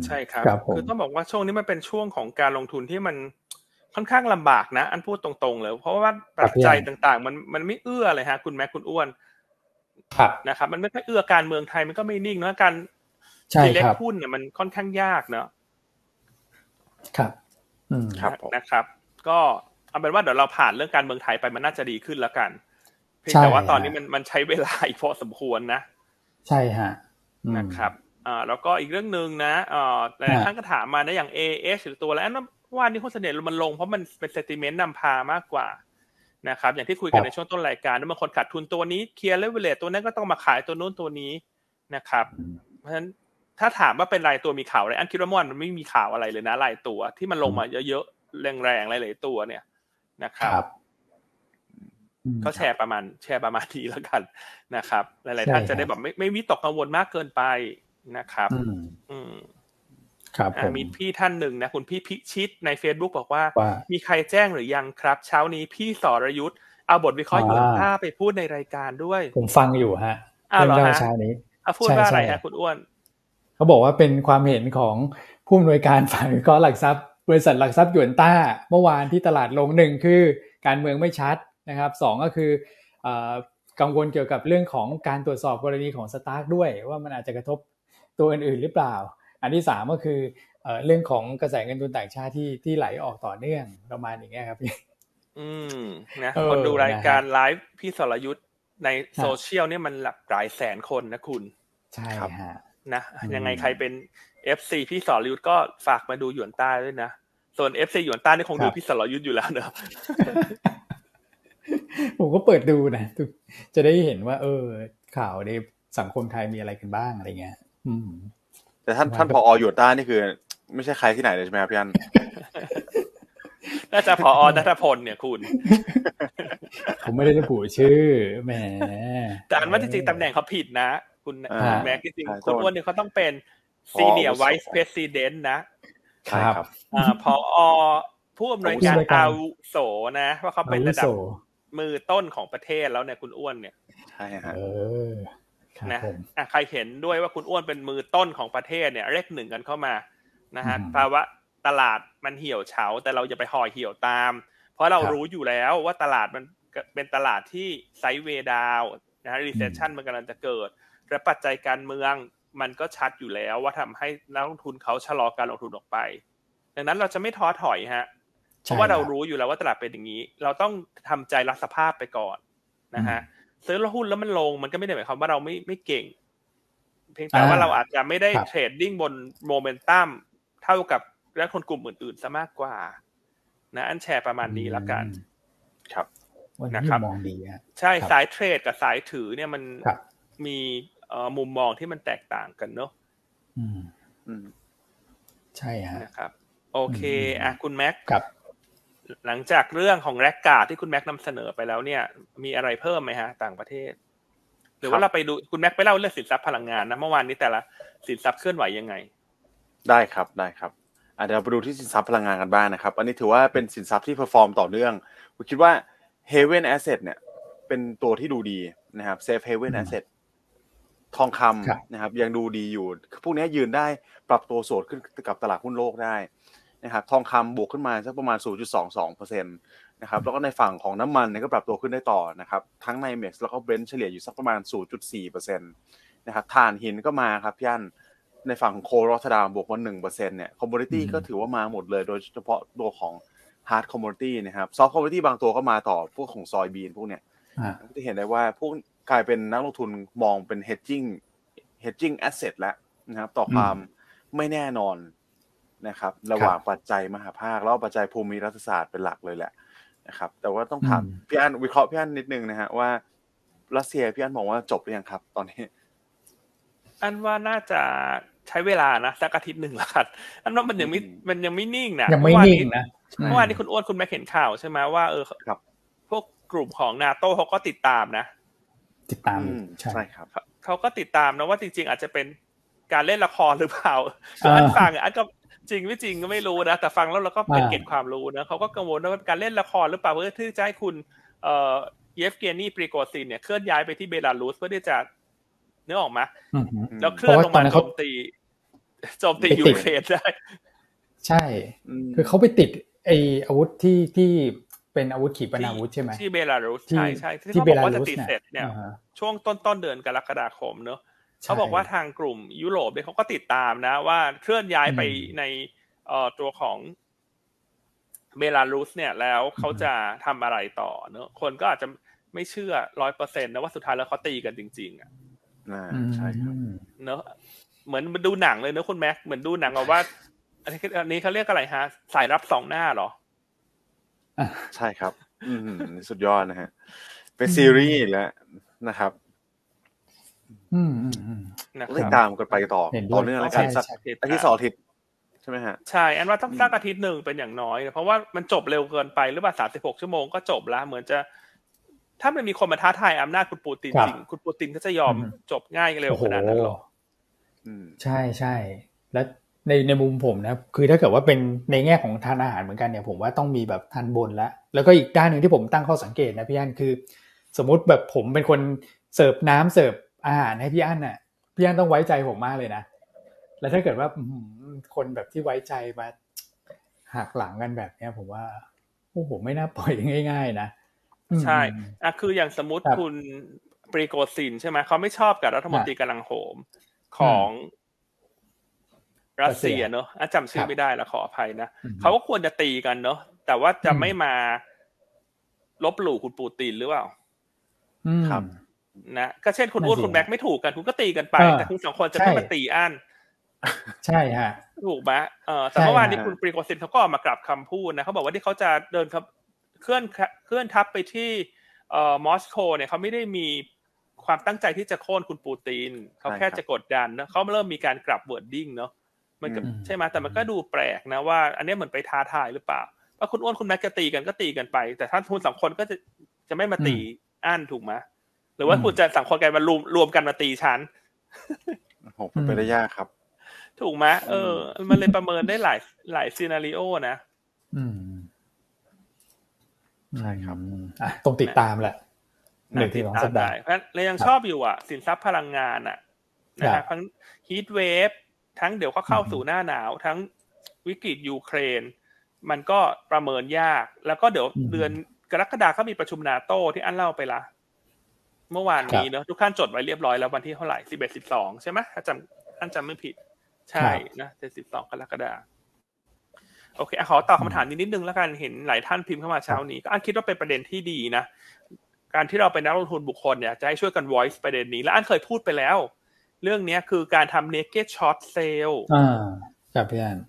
ใช่ครับ คือต้องบอกว่าช่วงนี้มันเป็นช่วงของการลงทุนที่มันค่อนข้างลำบากนะ อันพูดตรงๆเลยเพราะว่าปัจจัยต่างๆ มันมันไม่เอื้อเลยฮะ คุณแม็กคุณอ้วนครับนะครับ มันไม่ค่อยเอื้อการเมืองไทยมันก็ไม่นิ่งนะการ เลือกหุ้นเนี่ยมันค่อนข้างยากเนาะครับอืมครับนะครับ ก็เอาเป็นว่าเดี๋ยวเราผ่านเรื่องการเมืองไทยไปมันน่าจะดีขึ้นแล้วกันเพียงแต่ว่าตอนนี้มันมันใช้เวลาอีกพอสมควรนะ ใช่ฮะนะครับอ่าแล้วก็อีกเรื่องหนึ่งนะอ่าหลายท่านก็ถามมานะอย่างเอเอหรือตัวแล้วว่านี้หุ้นเสน่ห์มันลงเพราะมันเป็น sentiment นำพามากกว่านะครับ อย่างที่คุยกันในช่วงต้นรายการบางคนขาดทุนตัวนี้เคลียร์เลเวลเลตตัวนั้นก็ต้องมาขายตัวนู้นตัวนี้นะครับ เพราะฉะนั้น ถ้าถามว่าเป็นรายตัวมีข่าวอะไรอันคิดว่ามันไม่มีข่าวอะไรเลยนะรายตัวที่มันลงมาเยอะๆแรงๆหลายๆตัวเนี่ยนะครับก็แชร์ประมาณ แชร์ประมาณนี้แล้วกันนะครับ หลาย ๆ ท่านจะได้แบบไม่ไม่วิตกกังวลมากเกินไปนะครับ อืมครับมีพี่ท่านหนึ่งนะคุณพี่พิชิตใน Facebook บอกว่า มีใครแจ้งหรือยังครับ เช้านี้พี่สรยุทธ์เอาบทวิเคราะห์ยูนต้าไปพูดในรายการด้วย ผมฟังอยู่ฮะเรื่องเล่าเช้านี้พูดว่าอะไรฮะคุณอ้วน เขาบอกว่าเป็นความเห็นของผู้อำนวยการฝ่ายวิเคราะห์หลักทรัพย์บริษัทหลักทรัพย์หยวนต้า เมื่อวานที่ตลาดลงหนึ่งคือการเมืองไม่ชัดนะครับสองก็คือกังวลเกี่ยวกับเรื่องของการตรวจสอบกรณีของ STARK ด้วย ว่ามันอาจจะกระทบตัวอื่นๆหรือเปล่า อันที่สามก็คือเรื่องของกระแสเงินทุนต่างชาติที่ที่ไหลออกต่อเนื่องประมาณอย่างเงี้ยครับพี่อืมนะคนดูรายการไลฟ์พี่สรยุทธ์ในโซเชียลเนี่ยมันหลักหลายแสนคนนะคุณ ใช่ฮะ นะยังไงใครเป็น FC พี่สรยุทธ์ก็ฝากมาดูหยวนต้าด้วยนะส่วน FC หยวนต้านี่คงดูพี่สรยุทธ์อยู่แล้วเนอะผมก็เปิดดูนะจะได้เห็นว่า เออ ข่าวในสังคมไทยมีอะไรกันบ้างอะไรเงี้ยอืมแต่ท่านท่านพอหยวนต้านี่คือ ไม่ใช่ใครที่ไหนเลยใช่ไหมครับพี่อันน่าจะพอนัทพลเนี่ยคุณ ผมไม่ได้ระบุชื่อแหมแต่อันว่าจริงๆตำแหน่งเขาผิดนะ คุณแม็กจริงๆคุณอ้วนเนี่ยเขาต้องเป็นซีเนียร์ไวส์เพรสิดเนนต์นะครับอ่าพอผู้อำนวยการอาวุโสนะว่าเขาเป็นระดับมือต้นของประเทศแล้วเนี่ยคุณอ้วนเนี่ยใช่ฮะนะอะใครเห็นด้วยว่าคุณอ้วนเป็นมือต้นของประเทศเนี่ยเลขหนึ่งกันเข้ามานะฮะภาวะตลาดมันเหี่ยวเฉาแต่เราอย่าไปห่อเหี่ยวตาม เพราะเรารู้อยู่แล้วว่าตลาดมันเป็นตลาดที่ sideway down นะฮะ recession มันกำลังจะเกิด และปัจจัยการเมืองมันก็ชัดอยู่แล้วว่าทำให้นักลงทุนเขาชะลอการลงทุนออกไป ดังนั้นเราจะไม่ท้อถอยฮะ เพราะว่าเรารู้อยู่แล้วว่าตลาดเป็นอย่างนี้ เราต้องทำใจรับสภาพไปก่อนนะฮะซื้อแล้วหุ้นแล้วมันลงมันก็ไม่ได้หมายความว่าเราไม่ไม่เก่ง เพียงแต่ว่าเราอาจจะไม่ได้ trading บนโมเมนตัมเท่ากับนักลงทุนกลุ่มอื่นๆซะมากกว่า นะ อันแชร์ประมาณนี้แล้วกัน ครับนะครับมองดีใช่สายเทรดกับสายถือเนี่ยมันมี มุมมองที่มันแตกต่างกันเนอะใช่ฮะนะครับ โอเค อะคุณแม็กครับ หลังจากเรื่องของแรกกาดที่คุณแม็กนำเสนอไปแล้วเนี่ย มีอะไรเพิ่มไหมฮะ ต่างประเทศ หรือว่าเราไปดูคุณแม็กไปเล่าเรื่องสินทรัพย์พลังงานนะเมื่อวานนี้แต่ละสินทรัพย์เคลื่อนไหวยังไง ได้ครับได้ครับอาเดี๋ยวไปดูที่สินทรัพย์พลังงานกันบ้างนะครับ อันนี้ถือว่าเป็นสินทรัพย์ที่ perform ต่อเนื่อง ผมคิดว่า Haven Asset เนี่ย เป็นตัวที่ดูดีนะครับ Safe Haven Asset ทองคำนะครับยังดูดีอยู่ พวกนี้ยืนได้ปรับตัวสวนขึ้นกับตลาดหุ้นโลกได้นะครับทองคำบวกขึ้นมาสักประมาณ 0.22%นะครับแล้วก็ในฝั่งของน้ำมันเนี่ยก็ปรับตัวขึ้นได้ต่อนะครับทั้ง NYMEX แล้วก็ Brent เฉลี่ยอยู่สักประมาณ 0.4%นะครับถ่านหินก็มาครับพี่อันในฝั่งของ coal Rotterdam บวกมาหนึ่งเปอร์เซ็นเนี่ย commodity ก็ถือว่ามาหมดเลยโดยเฉพาะตัวของ hard commodity นะครับ soft commodity บางตัวก็มาต่อพวกของ soybean พวกเนี้ยจะเห็นได้ว่าพวก กลายเป็นนักลงทุนมองเป็น hedging hedging asset แล้วนะครับ ต่อความไม่แน่นอนนะครับ ระหว่างปัจจัยมหาภาค แล้วปัจจัยภูมิรัฐศาสตร์เป็นหลักเลยแหละนะครับ แต่ว่าต้องถามพี่อันวิเคราะห์พี่อันนิดนึงนะฮะว่ารัสเซียพี่อันมองว่าจบหรือยังครับ ตอนนี้ อันว่าน่าจะใช้เวลานะสักอาทิตย์หนึ่งละกันอันว่ามันยังไม่มันยังไม่นิ่งนะยังไม่นิ่งนะเมื่อวานนี้คุณอ้วนคุณแม่เห็นข่าวใช่ไหมว่าเออครับพวกกลุ่มของนาโต้เขาก็ติดตามนะ ติดตามใช่ครับเขาก็ติดตามนะว่าจริง ๆ อาจจะเป็นการเล่นละครหรือเปล่าอันฟังอันก็จริงไม่จริงก็ไม่รู้นะแต่ฟังแล้วเราก็เป็นเก็บความรู้นะเขาก็กังวลว่าการเล่นละครหรือเปล่าเพื่อที่จะให้คุณเอ่อเยฟเกนีปริโกซินเนี่ยเคลื่อนย้ายไปที่เบลารุสเพื่อที่จะเนื้อออกมาแล้วเคลื่อนลงมาโจมตีโจมตียูเครนได้ ใช่ คือเขาไปติดไออาวุธที่ที่ เป็นอาวุธขีปนาวุธใช่ไหมที่เบลารุสใช่ใช่ที่เขาบอกว่าจะติดเสร็จเนี่ยช่วงต้นต้นเดือนกรกฎาคมเนอะเขาบอกว่าทางกลุ่มยุโรปเนี่ยเขาก็ติดตามนะ ว่าเคลื่อนย้ายไปในเอ่อตัวของเบลารุสเนี่ยแล้วเขาจะทำอะไรต่อเนอะคนก็อาจจะไม่เชื่อร้อยเปอร์เซ็นต์นะว่าสุดท้ายแล้วเขาตีกันจริง ๆ อะใช่ครับเนอะเหมือนดูหนังเลยนะคุณแม็กเหมือนดูหนังว่าอันนี้อันนี้เขาเรียกอะไรฮะ สายรับสองหน้าหรอ ใช่ครับ อืมสุดยอดนะฮะ เป็นซีรีส์แล้วนะครับ อืมอืมอืมติดตามกันไปต่อต่อเนื่องแล้วกันสักอาทิตย์สองอาทิตย์ใช่ไหมฮะใช่ อันว่าต้องสักอาทิตย์หนึ่งเป็นอย่างน้อย เพราะว่ามันจบเร็วเกินไปหรือเปล่าสามสิบหกชั่วโมงก็จบแล้ว เหมือนจะ ถ้ามันมีคนมาท้าทายอำนาจคุณปูตินจริง คุณปูตินก็จะยอมจบง่ายเร็วขนาดนั้นหรอใช่ใช่แล้ว ในในมุมผมนะคือถ้าเกิดว่าเป็นในแง่ของทานอาหารเหมือนกันเนี่ยผมว่าต้องมีแบบทานบนแล้วแล้วก็อีกด้านหนึ่งที่ผมตั้งข้อสังเกตนะพี่อันคือ สมมุติแบบผมเป็นคนเสิร์ฟน้ำเสิร์ฟอาหารให้พี่อั้นน่ะพี่อั้นต้องไว้ใจผมมากเลยนะแล้วถ้าเกิดว่าคนแบบที่ไว้ใจมาหักหลังกันแบบเนี้ย ผมว่าโอ้โหไม่น่าปล่อยง่าย ๆ นะใช่อะคืออย่างสมมติคุณปรีโกซินใช่ไหมเขาไม่ชอบกับรัฐมนตรีกำลังโหมของ รัสเซียเนอะจำชื่อไม่ได้แล้วขออภัยนะเขาก็ควรจะตีกันเนอะแต่ว่าจะไม่มาลบหลู่คุณปูตินหรือเปล่าครับนะก็เช่นคุณอ้วนคุณแบ็กไม่ถูกกัน คุณก็ตีกันไป แต่คุณสองคนจะไม่มาตีอันใช่ฮะถูกไหมเออแต่เมื่อวานนี้คุณปรีโกซินเขาก็ออกมากลับคำพูดนะเขาบอกว่าที่เขาจะเดินเคลื่อนเคลื่อนทัพไปที่เอ่อมอสโกเนี่ยเขาไม่ได้มีความตั้งใจที่จะโค่นคุณปูตินเขาแค่จะกดดันนะเขาเริ่มมีการกลับ wording เนาะ มันก็ใช่ไหมแต่มันก็ดูแปลกนะว่า อันนี้เหมือนไปท้าทายหรือเปล่าว่าคุณอ้วนคุณแม็กจะตีกันก็ตีกันไป แต่ถ้าคุณสองคนก็จะจะไม่มาตีอันถูกไหมหรือว่าคุณจะสองคนกันมารวมรวมกันมาตีฉันโหเป็นไปได้ยากครับ ถูกไหมเออ มันเลยประเมินได้หลายหลาย scenario นะอืมใช่ครับอะต้องติดตามแหละหนึ่งที่สองสัปดาห์เรายังชอบอยู่อะ สินทรัพย์พลังงานอะนะครับทั้งฮีทเวฟ ทั้งเดี๋ยวก็เข้าสู่หน้าหนาว ทั้งวิกฤตยูเครน มันก็ประเมินยาก แล้วก็เดี๋ยวเดือนกรกฎาคมมีประชุมนาโต้ที่อันเล่าไปละเมื่อวานนี้เนอะทุกท่านจดไว้เรียบร้อยแล้ววันที่เท่าไหร่สิบเอ็ดสิบสองใช่ไหมถ้าจำอันจำไม่ผิด ใช่นะเจ็ดสิบสองกรกฎาโอเคขอตอบคำถามนี้นิดนึงแล้วกันเห็นหลายท่านพิมพ์เข้ามาเช้านี้ก็อันคิดว่าเป็นประเด็นที่ดีนะการที่เราเป็นนักลงทุนบุคคลเนี่ยจะให้ช่วยกัน voice ประเด็นนี้ และอันเคยพูดไปแล้ว เรื่องนี้คือการทำ naked short sale อ่าครับพี่อัน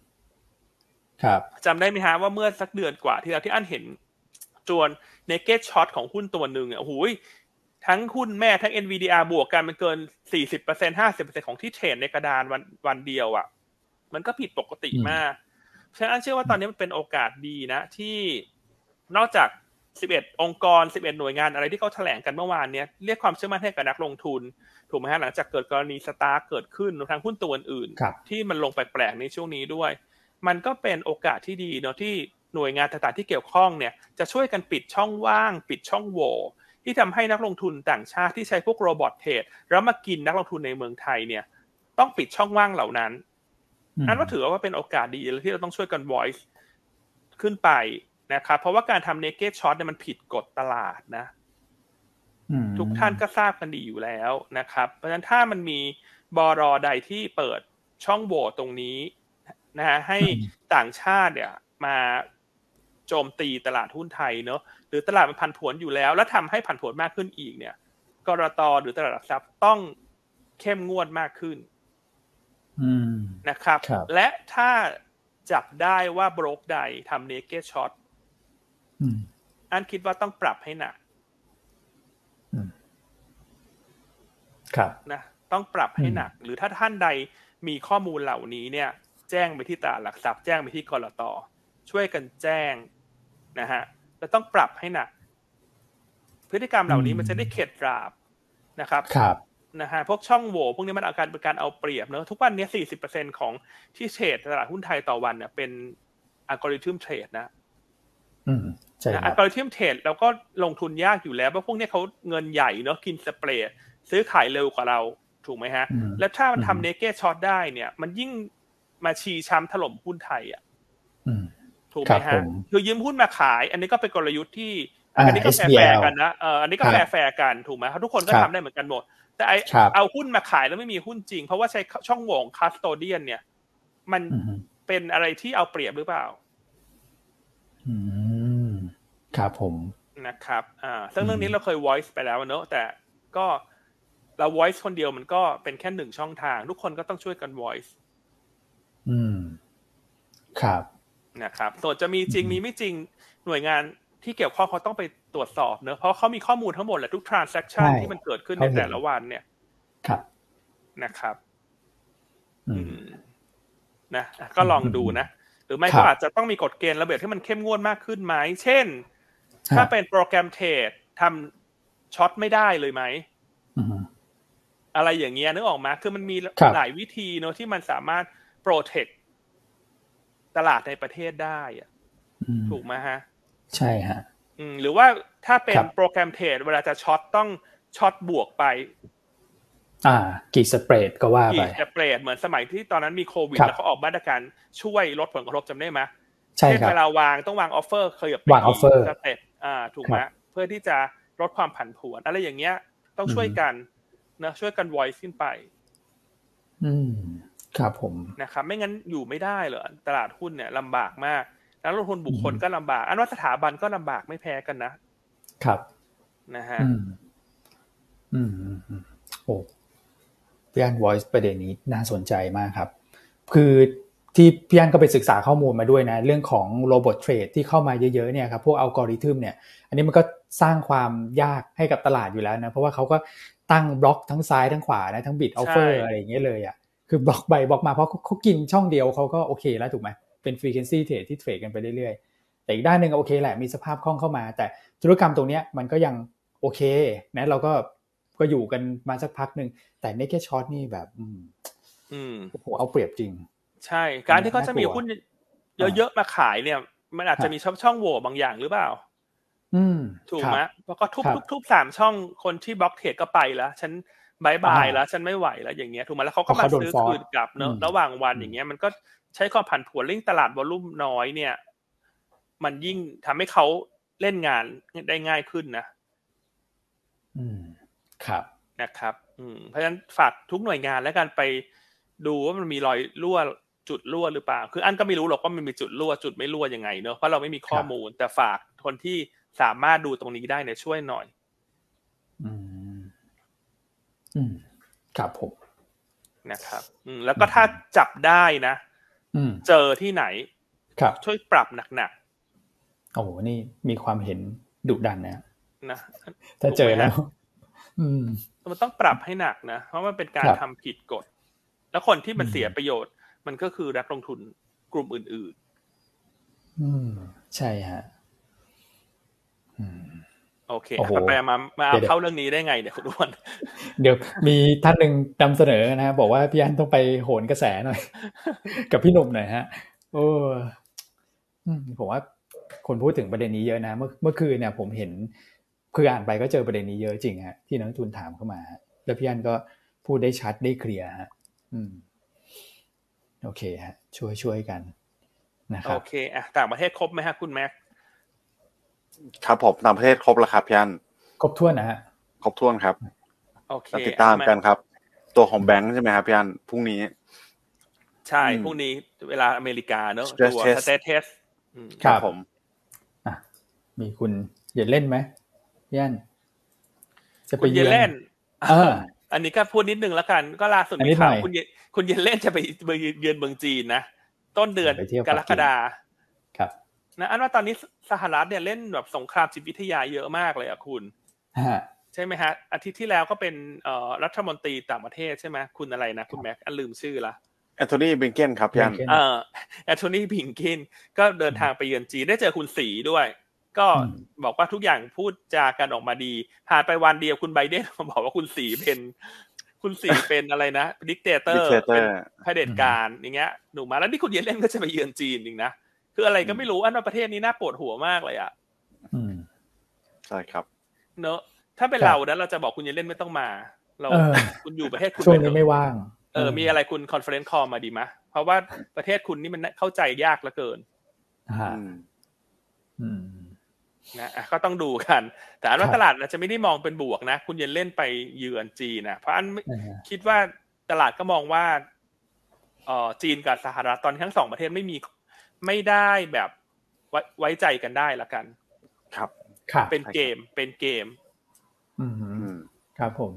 ครับจำได้ไหมฮะว่าเมื่อสักเดือนกว่าที่เราที่อันเห็นจวน naked short ของหุ้นตัวหนึ่งเนี่ยโอ้โหทั้งหุ้นแม่ทั้ง NVDR บวกกันมันเกิน 40% 50%ของที่เทรดในกระดานวันวันเดียวอะ่ะ มันก็ผิดปกติมากฉะนั้นเชื่อว่าตอนนี้มันเป็นโอกาสดีนะ ที่นอกจาก 11 องค์กร 11 หน่วยงานอะไรที่เขาแถลงกันเมื่อวานเนี้ยเรียกความเชื่อมั่นให้กับนักลงทุน ถูกไหมฮะหลังจากเกิดกรณีสตาร์เกิดขึ้นทางหุ้นตัวอื่นที่มันลงแปลกๆในช่วงนี้ด้วย มันก็เป็นโอกาสที่ดีเนาะที่หน่วยงานต่างๆที่เกี่ยวข้องเนี่ยจะช่วยกันปิดช่องว่าง ปิดช่องโหว่ที่ทำให้นักลงทุนต่างชาติที่ใช้พวกโรบอทเทรดแล้วมากินนักลงทุนในเมืองไทยเนี่ย ต้องปิดช่องว่างเหล่านั้นอันว่าถือว่าเป็นโอกาสดีที่เราต้องช่วยกัน voice ขึ้นไปนะครับเพราะว่าการทำ naked short เนี่ยมันผิดกฎตลาดนะ ทุกท่านก็ทราบกันดีอยู่แล้วนะครับ เพราะฉะนั้นถ้ามันมีบอรอใดที่เปิดช่องโหว่ตรงนี้นะฮะให้ต่างชาติเนี่ยมาโจมตีตลาดหุ้นไทยเนอะหรือตลาดมันผันผวนอยู่แล้ว แล้วทำให้ผันผวนมากขึ้นอีกเนี่ยกรตหรือตลาดหลักทรัพย์ต้องเข้มงวดมากขึ้นนะครับรบและถ้าจับได้ว่าบรกใดทำเนเกตช็อตอันคิดว่าต้องปรับให้หนักครับ นะต้องปรับให้หนัก หรือถ้าท่านใดมีข้อมูลเหล่านี้เนี่ย แจ้งไปที่ตลาดหลักทรัพย์แจ้งไปที่กรตช่วยกันแจ้งนะฮะแล้วต้องปรับให้หนัก พฤติกรรมเหล่านี้มันจะได้เข็ดกราบนะครับครับนะฮะพวกช่องโหว่พวกนี้มันอาการเป็นการเอาเปรียบเนอะทุกวันนี้สี่สิบเปอร์เซ็นของที่เทรดตลาดหุ้นไทยต่อวันเนี่ยเป็นอัลกอริทึมเทรดนะอืมใช่อัลกอริทึมเทรดแล้วก็ลงทุนยากอยู่แล้วเพราะพวกนี้เขาเงินใหญ่เนอะกินสเปรย์ ซื้อขายเร็วกว่าเราถูกไหมฮะ แล้วถ้ามันทำเนเกช็อตได้เนี่ย มันยิ่งมาชีช้ำถล่มหุ้นไทยอะถูกไหมฮะ คือยืมหุ้นมาขาย อันนี้ก็เป็นกลยุทธ์ที่ อันนี้ก็แฟร์กันนะเอออันนี้ก็ fair fair กันถูกไหมทุกคนก็ทำได้เหมือนกันหมด แต่ไอ้เอาหุ้นมาขายแล้วไม่มีหุ้นจริง เพราะว่าใช้ช่องโหว่ custodian เนี่ย มันเป็นอะไรที่เอาเปรียบหรือเปล่า อืม ครับผม นะครับ อ่าซึ่งเรื่องนี้เราเคย voice ไปแล้วเนอะแต่ก็ เรา voice คนเดียวมันก็เป็นแค่หนึ่งช่องทาง ทุกคนก็ต้องช่วยกัน voice อืม ครับนะครับส่วนจะมีจริงมีไม่จริงหน่วยงานที่เกี่ยวข้องเขาต้องไปตรวจสอบเนอะเพราะเขามีข้อมูลทั้งหมดแหละทุก transaction ที่มันเกิดขึ้นในแต่ละวันเนี่ย ครับนะครับ อืมนะก็ลองดูนะ หรือไม่ก็อาจจะต้องมีกฎเกณฑ์ระเบียบที่มันเข้มงวดมากขึ้นไหมเช่น ถ้าเป็น program trade ทำ short ไม่ได้เลยไหม อะไรอย่างเงี้ยนึกออกมาคือมันมีหลายวิธีเนอะที่มันสามารถ protect ตลาดในประเทศได้อะถูกไหมฮะ ใช่ฮะอืมหรือว่าถ้าเป็น program trade เวลาจะ short ต้อง short บวกไป อ่า กี่ spread ก็ว่าไปกี่ spread เหมือนสมัยที่ตอนนั้นมีโควิดแล้วเขาออกมาตรการช่วยลดผลกระทบจำได้ไหมใช่ครับเวลาวางต้องวาง offer เคยวาง offer step อ่า ถูกไหมเพื่อที่จะลดความผันผวนอะไรอย่างเงี้ย ต้องช่วยกัน นะช่วยกัน voice ขึ้นไป อืมครับผมนะครับไม่งั้นอยู่ไม่ได้เหรอตลาดหุ้นเนี่ยลำบากมากนักลงทุนบุคคลก็ลำบาก อันว่าสถาบันก็ลำบากไม่แพ้กันนะ ครับนะฮะอืมอืมโอ้พี่อัน voice ประเด็นนี้น่าสนใจมากครับ คือที่พี่อันก็ไปศึกษาข้อมูลมาด้วยนะ เรื่องของ robot trade ที่เข้ามาเยอะๆเนี่ยครับพวกอัลกอริทึมเนี่ย อันนี้มันก็สร้างความยากให้กับตลาดอยู่แล้วนะ เพราะว่าเขาก็ ตั้งบล็อกทั้งซ้ายทั้งขวานะทั้ง bid offer อะไรอย่างเงี้ยเลยอะคือบล็อกใบบล็อกมาเพราะเขากินช่องเดียวเขาก็โอเคแล้วถูกไหมเป็น frequency trade ที่ trade กันไปเรื่อยๆ แต่อีกด้านหนึ่งโอเคแหละมีสภาพคล่องเข้ามา แต่ธุรกรรมตรงเนี้ยมันก็ยังโอเคนะเราก็ก็อยู่กันมาสักพักหนึ่งแต่ naked short นี่แบบอืมอืมโอ้โหเอาเปรียบจริง ใช่ การที่เขาจะมีหุ้นเยอะๆมาขายเนี่ย มันอาจจะมีช่องช่องโหว่บางอย่างหรือเปล่าอืม ถูกไหมแล้วก็ทุบทุบทุบสามช่องคนที่ block trade ก็ไปแล้ว ฉัน bye bye แล้ว ฉันไม่ไหวแล้วอย่างเงี้ยถูกไหมแล้วเขาก็มาซื้อคืนกลับเนอะระหว่างวันอย่างเงี้ยมันก็ใช้ความผันผวนเร่งตลาด volume น้อยเนี่ย มันยิ่งทำให้เขาเล่นงานได้ง่ายขึ้นนะอืมครับนะครับ อืมเพราะฉะนั้นฝากทุกหน่วยงานแล้วกันไปดูว่ามันมีรอยรั่วจุดรั่วหรือเปล่า คืออันก็ไม่รู้หรอกว่ามันมีจุดรั่วจุดไม่รั่วยังไงเนอะเพราะเราไม่มีข้อมูล แต่ฝากคนที่ สามารถดูตรงนี้ได้เนี่ยช่วยหน่อย อืม อืม ครับผม นะครับ อืม แล้วก็ถ้าจับได้นะเจอที่ไหน ครับ ช่วยปรับหนักๆ โอ้โห นี่มีความเห็นดุดันนะนะถ้าเจอแล้ว อืม มันต้องปรับให้หนักนะ เพราะมันเป็นการทำผิดกฎ แล้วคนที่มันเสียประโยชน์ มันก็คือนักลงทุนกลุ่มอื่น ๆ อืม ใช่ฮะ โอเคไปมามาเข้าเรื่องนี้ได้ไงเดี๋ยวคุณอ้วนเดี๋ยวมีท่านหนึ่งนำเสนอนะบอกว่าพี่อันต้องไปโหนกระแสหน่อย กับพี่หนุ่มหน่อยฮะ โอ้ผมว่าคนพูดถึงประเด็นนี้เยอะนะ เมื่อเมื่อคืนเนี่ย ผมเห็นคืออ่านไปก็เจอประเด็นนี้เยอะจริงฮะที่นักทุนถามเข้ามา แล้วพี่อันก็พูดได้ชัดได้เคลียร์ฮะอืม โอเคฮะ ช่วยช่วยกันนะครับโอเคอะต่างประเทศครบไหมฮะคุณแม็ก ครับผมต่างประเทศครบแล้วครับพี่อันครบถ้วนนะฮะครบถ้วนครับโอเคติดตามกันครับ ตัวของแบงค์ใช่ไหมครับพี่อันพรุ่งนี้ ใช่พรุ่งนี้เวลาอเมริกาเนอะตัว stress test ครับผมอะมีคุณเย็นเล่นไหมพี่อันจะไปเยือนอันนี้ก็พูดนิดนึงแล้วกัน ก็ล่าสุดมีข่าวคุณคุณเย็นเล่นจะไปเยือนเมืองจีนนะ ต้นเดือนกรกฎาครับ นะอันว่าตอนนี้สหรัฐเนี่ยเล่นแบบสงครามจิตวิทยาเยอะมากเลยอะคุณใช่ไหมฮะ อาทิตย์ที่แล้วก็เป็นเอ่อรัฐมนตรีต่างประเทศใช่ไหมคุณอะไรนะคุณแม็กอันลืมชื่อละแอนโทนีบลิงเคนครับยันเออแอนโทนีบลิงเคนก็เดินทางไปเยือนจีนได้เจอคุณสีด้วย ก็บอกว่าทุกอย่างพูดจากันออกมาดีผ่านไปวันเดียวคุณไบเดนมาบอกว่าคุณสีเป็น คุณสีเป็นอะไรนะ dictator เป็นเผด็จการอย่างเงี้ยหนูมาแล้วนี่คุณเยลเลนก็จะไปเยือนจีนจริงนะ คืออะไรก็ไม่รู้อันว่าประเทศนี้น่าปวดหัวมากเลยอะใช่ครับ เนอะถ้าเป็นเรานะเราจะบอกคุณเยลเลนไม่ต้องมา เราคุณอยู่ประเทศคุณช่วงนี้ไม่ว่าง เออ มีอะไรคุณ conference call มาดีมะ เพราะว่าประเทศคุณนี่มันเข้าใจยากเหลือเกินนะก็ต้องดูกัน แต่อันว่าตลาดเราจะไม่ได้มองเป็นบวกนะ คุณยังเล่นไปเยือนจีนนะเพราะอันคิดว่าตลาดก็มองว่าเออจีนกับสหรัฐตอนทั้งสองประเทศไม่มี ไม่ได้แบบไว้ใจกันได้ละกัน ครับครับเป็นเกมเป็นเกม อืมครับผม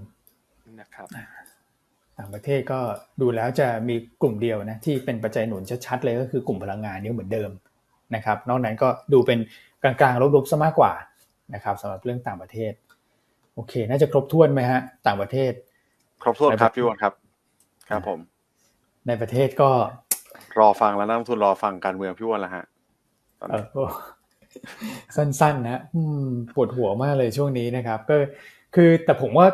นะครับต่างประเทศก็ดูแล้วจะมีกลุ่มเดียวนะที่เป็นปัจจัยหนุนชัดๆเลยก็คือกลุ่มพลังงานนี้เหมือนเดิมนะครับ นอกนั้นก็ดูเป็นกลางๆลบๆซะมากกว่านะครับสำหรับเรื่องต่างประเทศ โอเค น่าจะครบถ้วนไหมฮะ ต่างประเทศ ครบถ้วนครับพี่วอนครับ ครับผม ในประเทศก็ รอฟังแล้วนักทุนรอฟังการเมืองพี่วันละฮะสั้นๆ นะปวดหัวมากเลยช่วงนี้นะครับ ก็คือแต่ผมว่า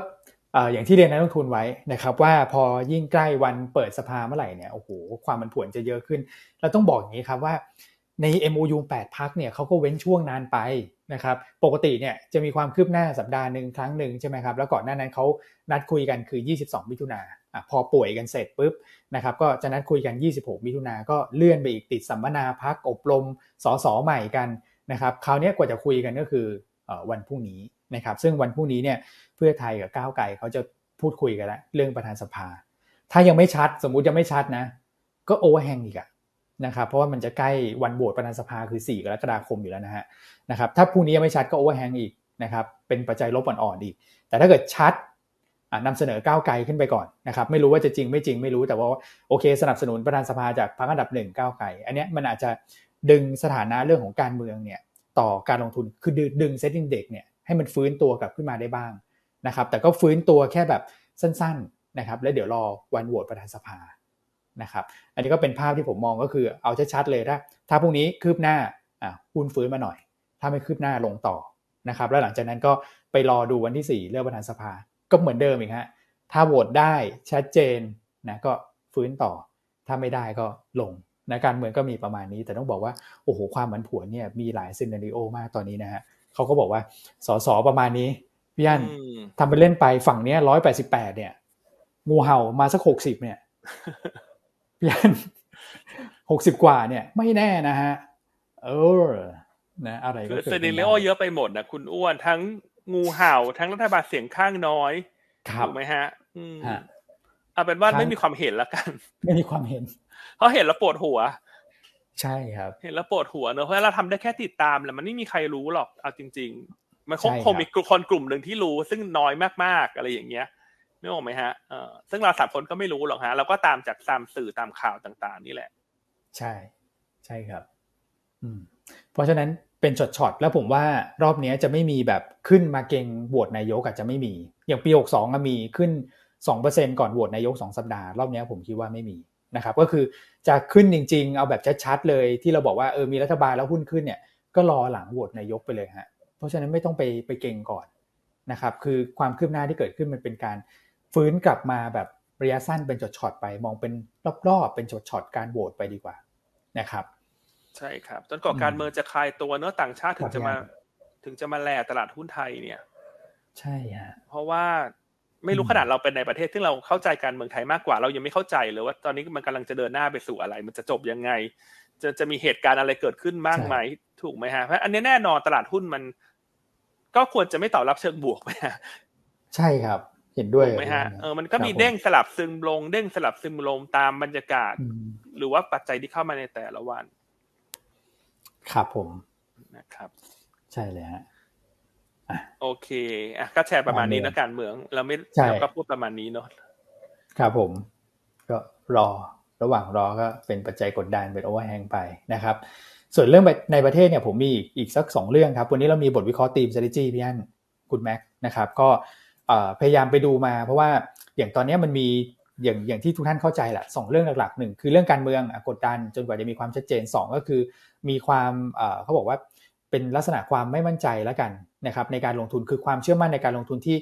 อย่างที่เรียนนักลงทุนไว้นะครับ ว่าพอยิ่งใกล้วันเปิดสภาเมื่อไหร่เนี่ยโอ้โหความมันผวนจะเยอะขึ้น เราต้องบอกอย่างนี้ครับว่าใน MOU 8พักเนี่ยเขาก็เว้นช่วงนานไปนะครับ ปกติเนี่ยจะมีความคืบหน้าสัปดาห์หนึ่งครั้งหนึ่งใช่ไหมครับ แล้วก่อนหน้านั้นเขานัดคุยกันคือ 22 มิถุนา อพอป่วยกันเสร็จปุ๊บนะครับก็จะนัดคุยกัน 26 มิถุนาก็เลื่อนไปอีกติดสัมมนาพักอบรมสสใหม่กันนะครับคราวนี้กว่าจะคุยกันก็คือวันพรุ่งนี้นะครับซึ่งวันพรุ่งนี้เนี่ยเพื่อไทยกับก้าวไกลเขาจะพูดคุยกันแล้วเรื่องประธานสภา ถ้ายังไม่ชัดสมมุติยังไม่ชัดนะ ก็ overhang อีกอะนะครับเพราะว่ามันจะใกล้วันโหวตประธานสภาคือ 4 กรกฎาคมอยู่แล้วนะฮะนะครับถ้าพรุ่งนี้ยังไม่ชัดก็ overhang อีกนะครับเป็นปัจจัยลบอ่อนๆอีก แต่ถ้าเกิดชัด นำเสนอก้าวไกลขึ้นไปก่อนนะครับไม่รู้ว่าจะจริงไม่จริงไม่รู้แต่ว่าโอเค สนับสนุนประธานสภาจากพรรคอันดับหนึ่งก้าวไกลอันนี้มันอาจจะดึงสถานะเรื่องของการเมืองเนี่ยต่อการลงทุนคือดึงเซ็ตอินเด็กเนี่ยให้มันฟื้นตัวกลับขึ้นมาได้บ้างนะครับแต่ก็ฟื้นตัวแค่แบบสั้นๆนะครับแล้วเดี๋ยวรอวันโหวตประธานสภานะครับอันนี้ก็เป็นภาพที่ผมมองก็คือเอาชัดๆเลยถ้าถ้าพรุ่งนี้คืบหน้าอะหุ้นฟื้นมาหน่อย ถ้าไม่คืบหน้าลงต่อนะครับแล้วหลังจากนั้นก็ไปรอดูวันที่ 4 เลือกประธานสภา ก็เหมือนเดิมอีกฮะถ้าโหวตได้ชัดเจนนะก็ฟื้นต่อ ถ้าไม่ได้ก็ลงนะการเมืองก็มีประมาณนี้ แต่ต้องบอกว่าโอ้โหความผันผวนเนี่ยมีหลายซีนารีโอมากตอนนี้นะฮะเขาก็บอกว่าสสประมาณนี้พี่ยันทำไปเล่นไปฝั่งเนี้ยร้อยแปดสิบแปดเนี่ย งูเห่ามาสักหกสิบเนี่ยพี่อันหกสิบกว่าเนี่ย ไม่แน่นะฮะเออนะอะไรก็เกิดเซนิเลโอเยอะไปหมดนะคุณอ้วนทั้ง งูเห่าทั้งรัฐบาลเสียงข้างน้อยถูกไหมฮะ อืมเอาเป็นว่าไม่มีความเห็นแล้วกัน ไม่มีความเห็นเพราะเห็นแล้วปวดหัว ใช่ครับ เห็นแล้วปวดหัวเนอะเพราะเราทำได้แค่ติดตามแหละมันไม่มีใครรู้หรอกเอาจริง ๆ มันคงคงมีคนกลุ่มหนึ่งที่รู้ ซึ่งน้อยมากๆอะไรอย่างเงี้ยไม่ออกไหมฮะเออซึ่งเราสามคนก็ไม่รู้หรอกฮะเราก็ตามจากตามสื่อตามข่าวต่าง ๆ นี่แหละ ใช่ ใช่ครับ อืม เพราะฉะนั้น เป็นช็อตๆแล้วผมว่ารอบนี้จะไม่มีแบบขึ้นมาเก่งโหวตนายกอาจจะไม่มี อย่างปี 62มีขึ้น 2%ก่อนโหวตนายก 2 สัปดาห์รอบนี้ผมคิดว่าไม่มีนะครับก็คือจะขึ้นจริง ๆ เอาแบบชัดๆเลยที่เราบอกว่าเออมีรัฐบาลแล้วหุ้นขึ้นเนี่ยก็รอหลังโหวตนายกไปเลยฮะเพราะฉะนั้นไม่ต้องไปไปเก่งก่อนนะครับคือความคืบหน้าที่เกิดขึ้นมันเป็นการฟื้นกลับมาแบบระยะสั้นเป็นช็อตๆไป มองเป็นรอบๆเป็นช็อตๆการโหวตไปดีกว่านะครับ ใช่ครับ จนก่อการเมืองจะคลายตัวเนื้อต่างชาติถึงจะมา ถึงจะมาแลตลาดหุ้นไทยเนี่ย ใช่ฮะเพราะว่าไม่รู้ขนาดเราเป็นในประเทศที่เราเข้าใจการเมืองไทยมากกว่า เรายังไม่เข้าใจเลยว่าตอนนี้มันกำลังจะเดินหน้าไปสู่อะไร มันจะจบยังไง จะจะมีเหตุการณ์อะไรเกิดขึ้นมากไหมถูกไหมฮะเพราะอันนี้แน่นอนตลาดหุ้นมัน ก็ควรจะไม่ตอบรับเชิงบวกไปใช่ครับ เห็นด้วยไหมฮะเออมันก็มีเด้งสลับซึมลง เด้งสลับซึมลงตามบรรยากาศ หรือว่าปัจจัยที่เข้ามาในแต่ละวัน ครับผมนะครับ ใช่เลยฮะโอเคอะก็แชร์ประมาณนี้นะการเมือง เราไม่เราก็พูดประมาณนี้เนาะครับผม ก็รอระหว่างรอก็เป็นปัจจัยกดดันเป็นโอเวอร์แฮงไปนะครับ ส่วนเรื่องในประเทศเนี่ยผมมีอีกสักสองเรื่องครับ วันนี้เรามีบทวิเคราะห์ทีม strategy พี่อันคุณแม็กนะครับ ก็พยายามไปดูมาเพราะว่าอย่างตอนนี้มันมี อย่างอย่างที่ทุกท่านเข้าใจแหละสองเรื่องหลักๆหนึ่งคือเรื่องการเมืองกดดันจนกว่าจะมีความชัดเจน 2 ก็คือมีความเขาบอกว่าเป็นลักษณะความไม่มั่นใจแล้วกันนะครับในการลงทุนคือความเชื่อมั่นในการลงทุนที่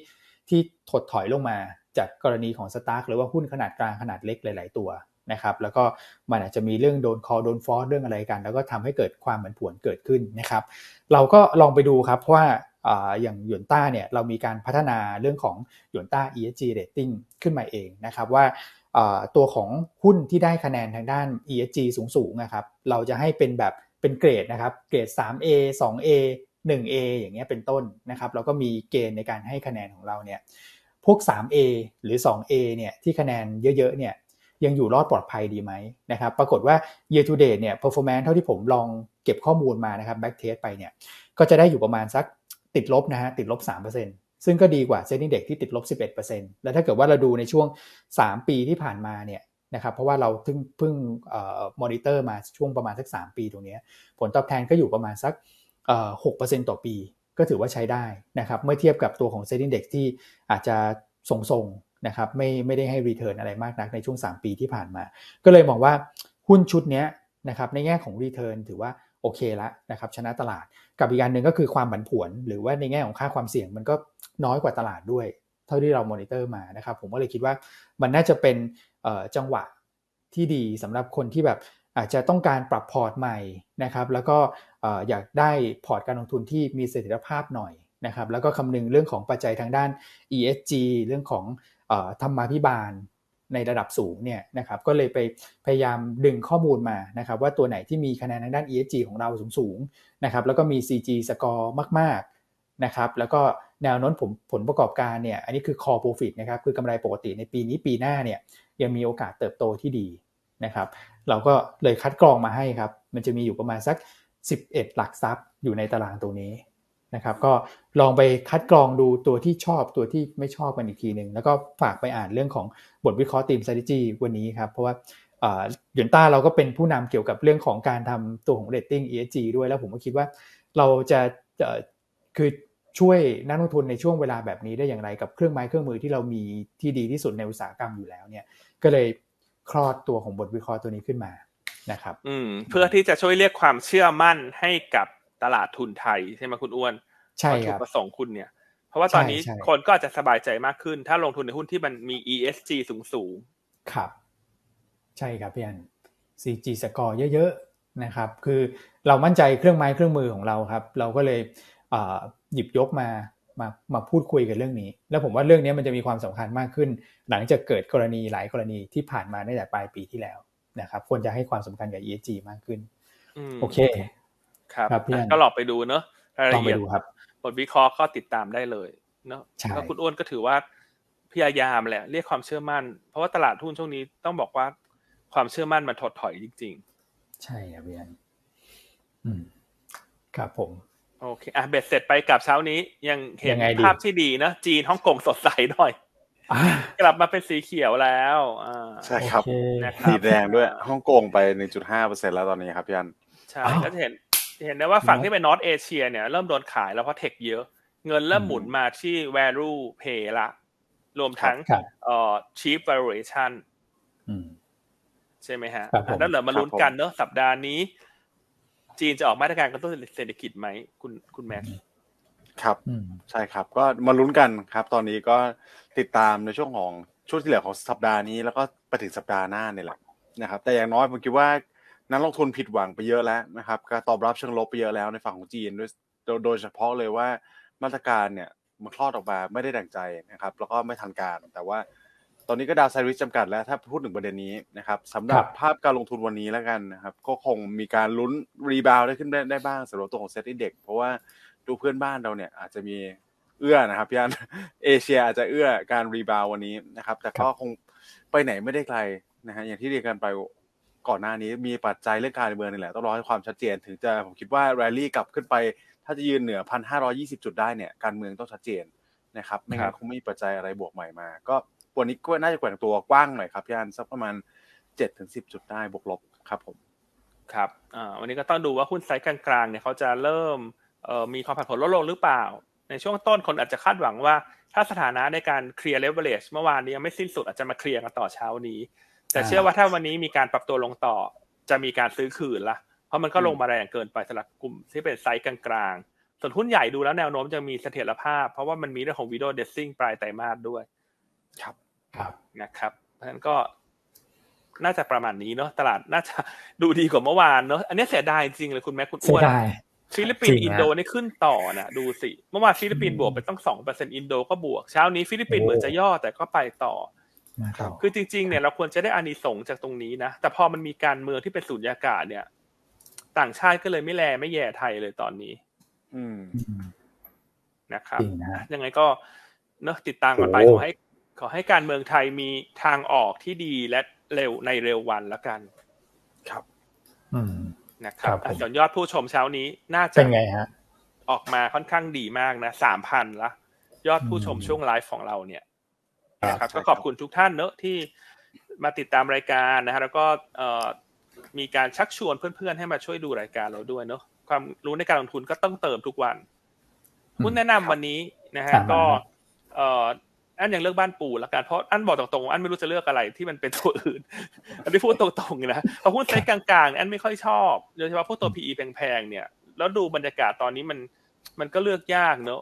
ที่ถดถอยลงมาจากกรณีของสตาร์หรือว่าหุ้นขนาดกลางขนาดเล็กหลาย ๆ ตัวนะครับแล้วก็มันอาจจะมีเรื่องโดนคอโดนฟอสเรื่องอะไรกัน แล้วก็ทำให้เกิดความเหมือนผวนเกิดขึ้นนะครับ เราก็ลองไปดูครับเพราะว่า อย่างหยวนต้าเนี่ยเรามีการพัฒนาเรื่องของหยวนต้า ESG rating ขึ้นมาเองนะครับว่าตัวของหุ้นที่ได้คะแนนทางด้าน ESG สูงๆนะครับเราจะให้เป็นแบบเป็นเกรดนะครับเกรด 3A 2A 1A อย่างเงี้ยเป็นต้นนะครับแล้วก็มีเกณฑ์ในการให้คะแนนของเราเนี่ยพวก 3A หรือ 2A เนี่ยที่คะแนนเยอะๆเนี่ยยังอยู่รอดปลอดภัยดีไหมนะครับปรากฏว่า year to date เนี่ย performance เท่าที่ผมลองเก็บข้อมูลมานะครับ back test ไปเนี่ยก็จะได้อยู่ประมาณสัก ติดลบนะฮะติดลบ 3%ซึ่งก็ดีกว่า SET Index ที่ติดลบ 11%แล้วถ้าเกิดว่าเราดูในช่วง 3 ปีที่ผ่านมาเนี่ยนะครับเพราะว่าเราเพิ่งเพิ่งมอนิเตอร์มาช่วงประมาณสัก 3 ปีตรงนี้ ผลตอบแทนก็อยู่ประมาณสักหกเปอร์เซ็นต์ต่อปี ก็ถือว่าใช้ได้นะครับเมื่อเทียบกับตัวของ SET Index ที่อาจจะทรงๆนะครับไม่ไม่ได้ให้ return อะไรมากนักในช่วง 3 ปีที่ผ่านมา ก็เลยมองว่าหุ้นชุดนี้นะครับในแง่ของ return ถือว่า โอเคแหละนะครับชนะตลาดกับอีกการหนึ่งก็คือความผันผวน หรือว่าในแง่ของค่าความเสี่ยงมันก็น้อยกว่าตลาดด้วย เท่าที่เรามอนิเตอร์มานะครับผมก็เลยคิดว่ามันน่าจะเป็นจังหวะที่ดีสำหรับคนที่แบบอาจจะต้องการปรับพอร์ตใหม่นะครับแล้วก็อยากได้พอร์ตการลงทุนที่มีเสถียรภาพหน่อยนะครับแล้วก็คำนึงเรื่องของปัจจัยทางด้าน ESG เรื่องของธรรมาภิบาล ในระดับสูงเนี่ยนะครับก็เลยไปพยายามดึงข้อมูลมานะครับว่าตัวไหนที่มีคะแนนทางด้าน ESG ของเราสูงๆนะครับแล้วก็มี CG สกอร์มากๆนะครับแล้วก็แนวโน้มผลผลประกอบการเนี่ยอันนี้คือ core profit นะครับคือกำไรปกติในปีนี้ปีหน้าเนี่ยยังมีโอกาสเติบโตที่ดีนะครับเราก็เลยคัดกรองมาให้ครับมันจะมีอยู่ประมาณสัก 11 หลักทรัพย์อยู่ในตารางตรงนี้ นะครับก็ลองไปคัดกรองดูตัวที่ชอบตัวที่ไม่ชอบกันอีกทีหนึ่งแล้วก็ฝากไปอ่านเรื่องของบทวิเคราะห์ทีม strategy วันนี้ครับ เพราะว่าหยวนต้าเราก็เป็นผู้นำเกี่ยวกับเรื่องของการทำตัวของ rating ESG ด้วยแล้วผมก็คิดว่าเราจะคือช่วยนักลงทุนในช่วงเวลาแบบนี้ได้อย่างไรกับเครื่องไม้เครื่องมือที่เรามีที่ดีที่สุดในอุตสาหกรรมอยู่แล้วเนี่ยก็เลยคลอดตัวของบทวิเคราะห์ตัวนี้ขึ้นมานะครับ อืมเพื่อที่จะช่วยเรียกความเชื่อมั่นให้กับ ตลาดทุนไทยใช่ไหมคุณอ้วนใช่ครับประสงค์คุณเนี่ย เพราะว่าตอนนี้คนก็อาจจะสบายใจมากขึ้น ถ้าลงทุนในหุ้นที่มันมี ESG สูงสูงครับ ใช่ครับพี่อัน CG สกอร์เยอะๆนะครับ คือเรามั่นใจเครื่องไม้เครื่องมือของเราครับ เราก็เลยหยิบยกมามามาพูดคุยกันเรื่องนี้ แล้วผมว่าเรื่องนี้มันจะมีความสำคัญมากขึ้น หลังจากเกิดกรณีหลายกรณีที่ผ่านมาตั้งแต่ปลายปีที่แล้วนะครับควรจะให้ความสำคัญกับ ESG มากขึ้น โอเค ครับรบก็หลอกไปดูเนอะรายละเอียดครับบทวิเคราะห์ก็ติดตามได้เลยเนาะแล้วคุณอ้วนก็ถือว่าพยายามแหละเรียกความเชื่อมั่น เพราะว่าตลาดทุนช่วงนี้ต้องบอกว่าความเชื่อมั่นมันถดถอยจริง ๆ ใช่ครับพี่อันอืมครับผม โอเคอะเบ็ดเสร็จไปกับเช้านี้ยังเห็นภาพที่ดีนะจีนฮ่องกงสดใสหน่อยกลับมาเป็นสีเขียวแล้วใช่ครับสีแดงด้วยฮ่องกงไปหนึ่งจุดห้าเปอร์เซ็นแล้วตอนนี้ครับพี่อันใช่ก็จะเห็น เห็นได้ว่าฝั่งที่เป็นนอตเอเชียเนี่ยเริ่มโดนขายแล้วเพราะเทคเยอะ เงินเริ่มหมุนมาที่ value pay ละ รวมทั้งเอ่อ cheap valuation ใช่ไหมฮะแล้วเหลือมาลุ้นกันเนอะสัปดาห์นี้ จีนจะออกมาตรการกระตุ้นเศรษฐกิจไหมคุณคุณแม็กครับใช่ครับ ก็มาลุ้นกันครับ ตอนนี้ก็ติดตามในช่วงของช่วงที่เหลือของสัปดาห์นี้ แล้วก็ไปถึงสัปดาห์หน้าเนี่ยแหละนะครับ แต่อย่างน้อยผมคิดว่า นักลงทุนผิดหวังไปเยอะแล้วนะครับการตอบรับเชิงลบไปเยอะแล้วในฝั่งของจีนด้วยโดยเฉพาะเลยว่ามาตรการเนี่ยมันคลอดออกมาไม่ได้ดังใจนะครับ แล้วก็ไม่ทันการแต่ว่า ตอนนี้ก็ downside risk จำกัดแล้วถ้าพูดถึงประเด็นนี้นะครับสำหรับภาพการลงทุนวันนี้แล้วกันนะครับ ก็คงมีการลุ้น rebound ได้ขึ้นได้ได้บ้างสำหรับตัวของ SET Index เพราะว่าดูเพื่อนบ้านเราเนี่ยอาจจะมีเอื้อนะครับพี่อันเอเชียอาจจะเอื้อการ rebound วันนี้นะครับ แต่ก็คงไปไหนไม่ได้ไกลนะฮะอย่างที่เรียนกันไป ก่อนหน้านี้มีปัจจัยเรื่องการเมืองนี่แหละต้องรอให้ความชัดเจน ถึงจะผมคิดว่าแรลลี่กลับขึ้นไป ถ้าจะยืนเหนือพันห้าร้อยยี่สิบจุดได้เนี่ยการเมืองต้องชัดเจนนะครับไม่งั้นคงไม่มีปัจจัยอะไรบวกใหม่มา ก็วันนี้ก็น่าจะแกว่งตัวกว้างหน่อยครับพี่อันสักประมาณเจ็ดถึงสิบจุดได้บวกลบครับผมครับอ่าวันนี้ก็ต้องดูว่าหุ้นไซส์กลางๆเนี่ยเขาจะเริ่มเอ่อมีความผันผวนลดลงหรือเปล่า ในช่วงต้นคนอาจจะคาดหวังว่า ถ้าสถานะในการเคลียร์เลเวลเลชเมื่อวานนี้ยังไม่สิ้นสุดอาจจะมาเคลียร์กันต่อเช้านี้ แต่เชื่อว่าถ้าวันนี้มีการปรับตัวลงต่อ จะมีการซื้อคืนละเพราะมันก็ลงมาแรงเกินไปสำหรับกลุ่มที่เป็นไซส์กลางๆ ส่วนหุ้นใหญ่ดูแล้วแนวโน้มจะมีเสถียรภาพ เพราะว่ามันมีเรื่องของ window dressing ปลายไตรมาสด้วย ครับครับนะครับเพราะฉะนั้นก็น่าจะประมาณนี้เนาะตลาดน่าจะดูดีกว่าเมื่อวานเนาะอันนี้เสียดายจริงเลยคุณแม็กคุณอ้วนฟิลิปปินส์อินโดนี่ขึ้นต่อนะดูสิเมื่อวานฟิลิปปินส์บวกไปต้องสองเปอร์เซ็นต์อินโดก็บวกเช้านี้ฟิลิปปินส์เหมือนจะย่อแต่ก็ไปต่อ คือจริงๆเนี่ยเราควรจะได้อานิสงส์จากตรงนี้นะ แต่พอมันมีการเมืองที่เป็นสุญญากาศเนี่ย ต่างชาติก็เลยไม่แลไม่แย่ไทยเลยตอนนี้ อืมนะครับ ยังไงก็เนอะติดตามกันไปขอให้ ขอให้การเมืองไทยมีทางออกที่ดีและเร็วในเร็ววันแล้วกัน ครับ อืมนะครับส่วนยอดผู้ชมเช้านี้น่าจะเป็นไงฮะ ออกมาค่อนข้างดีมากนะสามพันละยอดผู้ชมช่วงไลฟ์ของเราเนี่ย นะครับก็ขอบคุณทุกท่านเนอะที่มาติดตามรายการนะฮะแล้วก็เอ่อมีการชักชวนเพื่อนๆ ให้มาช่วยดูรายการเราด้วยเนอะความรู้ในการลงทุนก็ต้องเติมทุกวันคุณแนะนำวันนี้นะฮะก็เอ่ออันยังเลือกบ้านปูแล้วกันเพราะอันบอกตรงๆอันไม่รู้จะเลือกอะไรที่มันเป็นตัวอื่น อันนี้พูดตรงๆนะพอพูดไซส์กลางๆอันไม่ค่อยชอบโดยเฉพาะพวกตัว PE แพงๆเนี่ย แล้วดูบรรยากาศตอนนี้มันมันก็เลือกยากเนอะ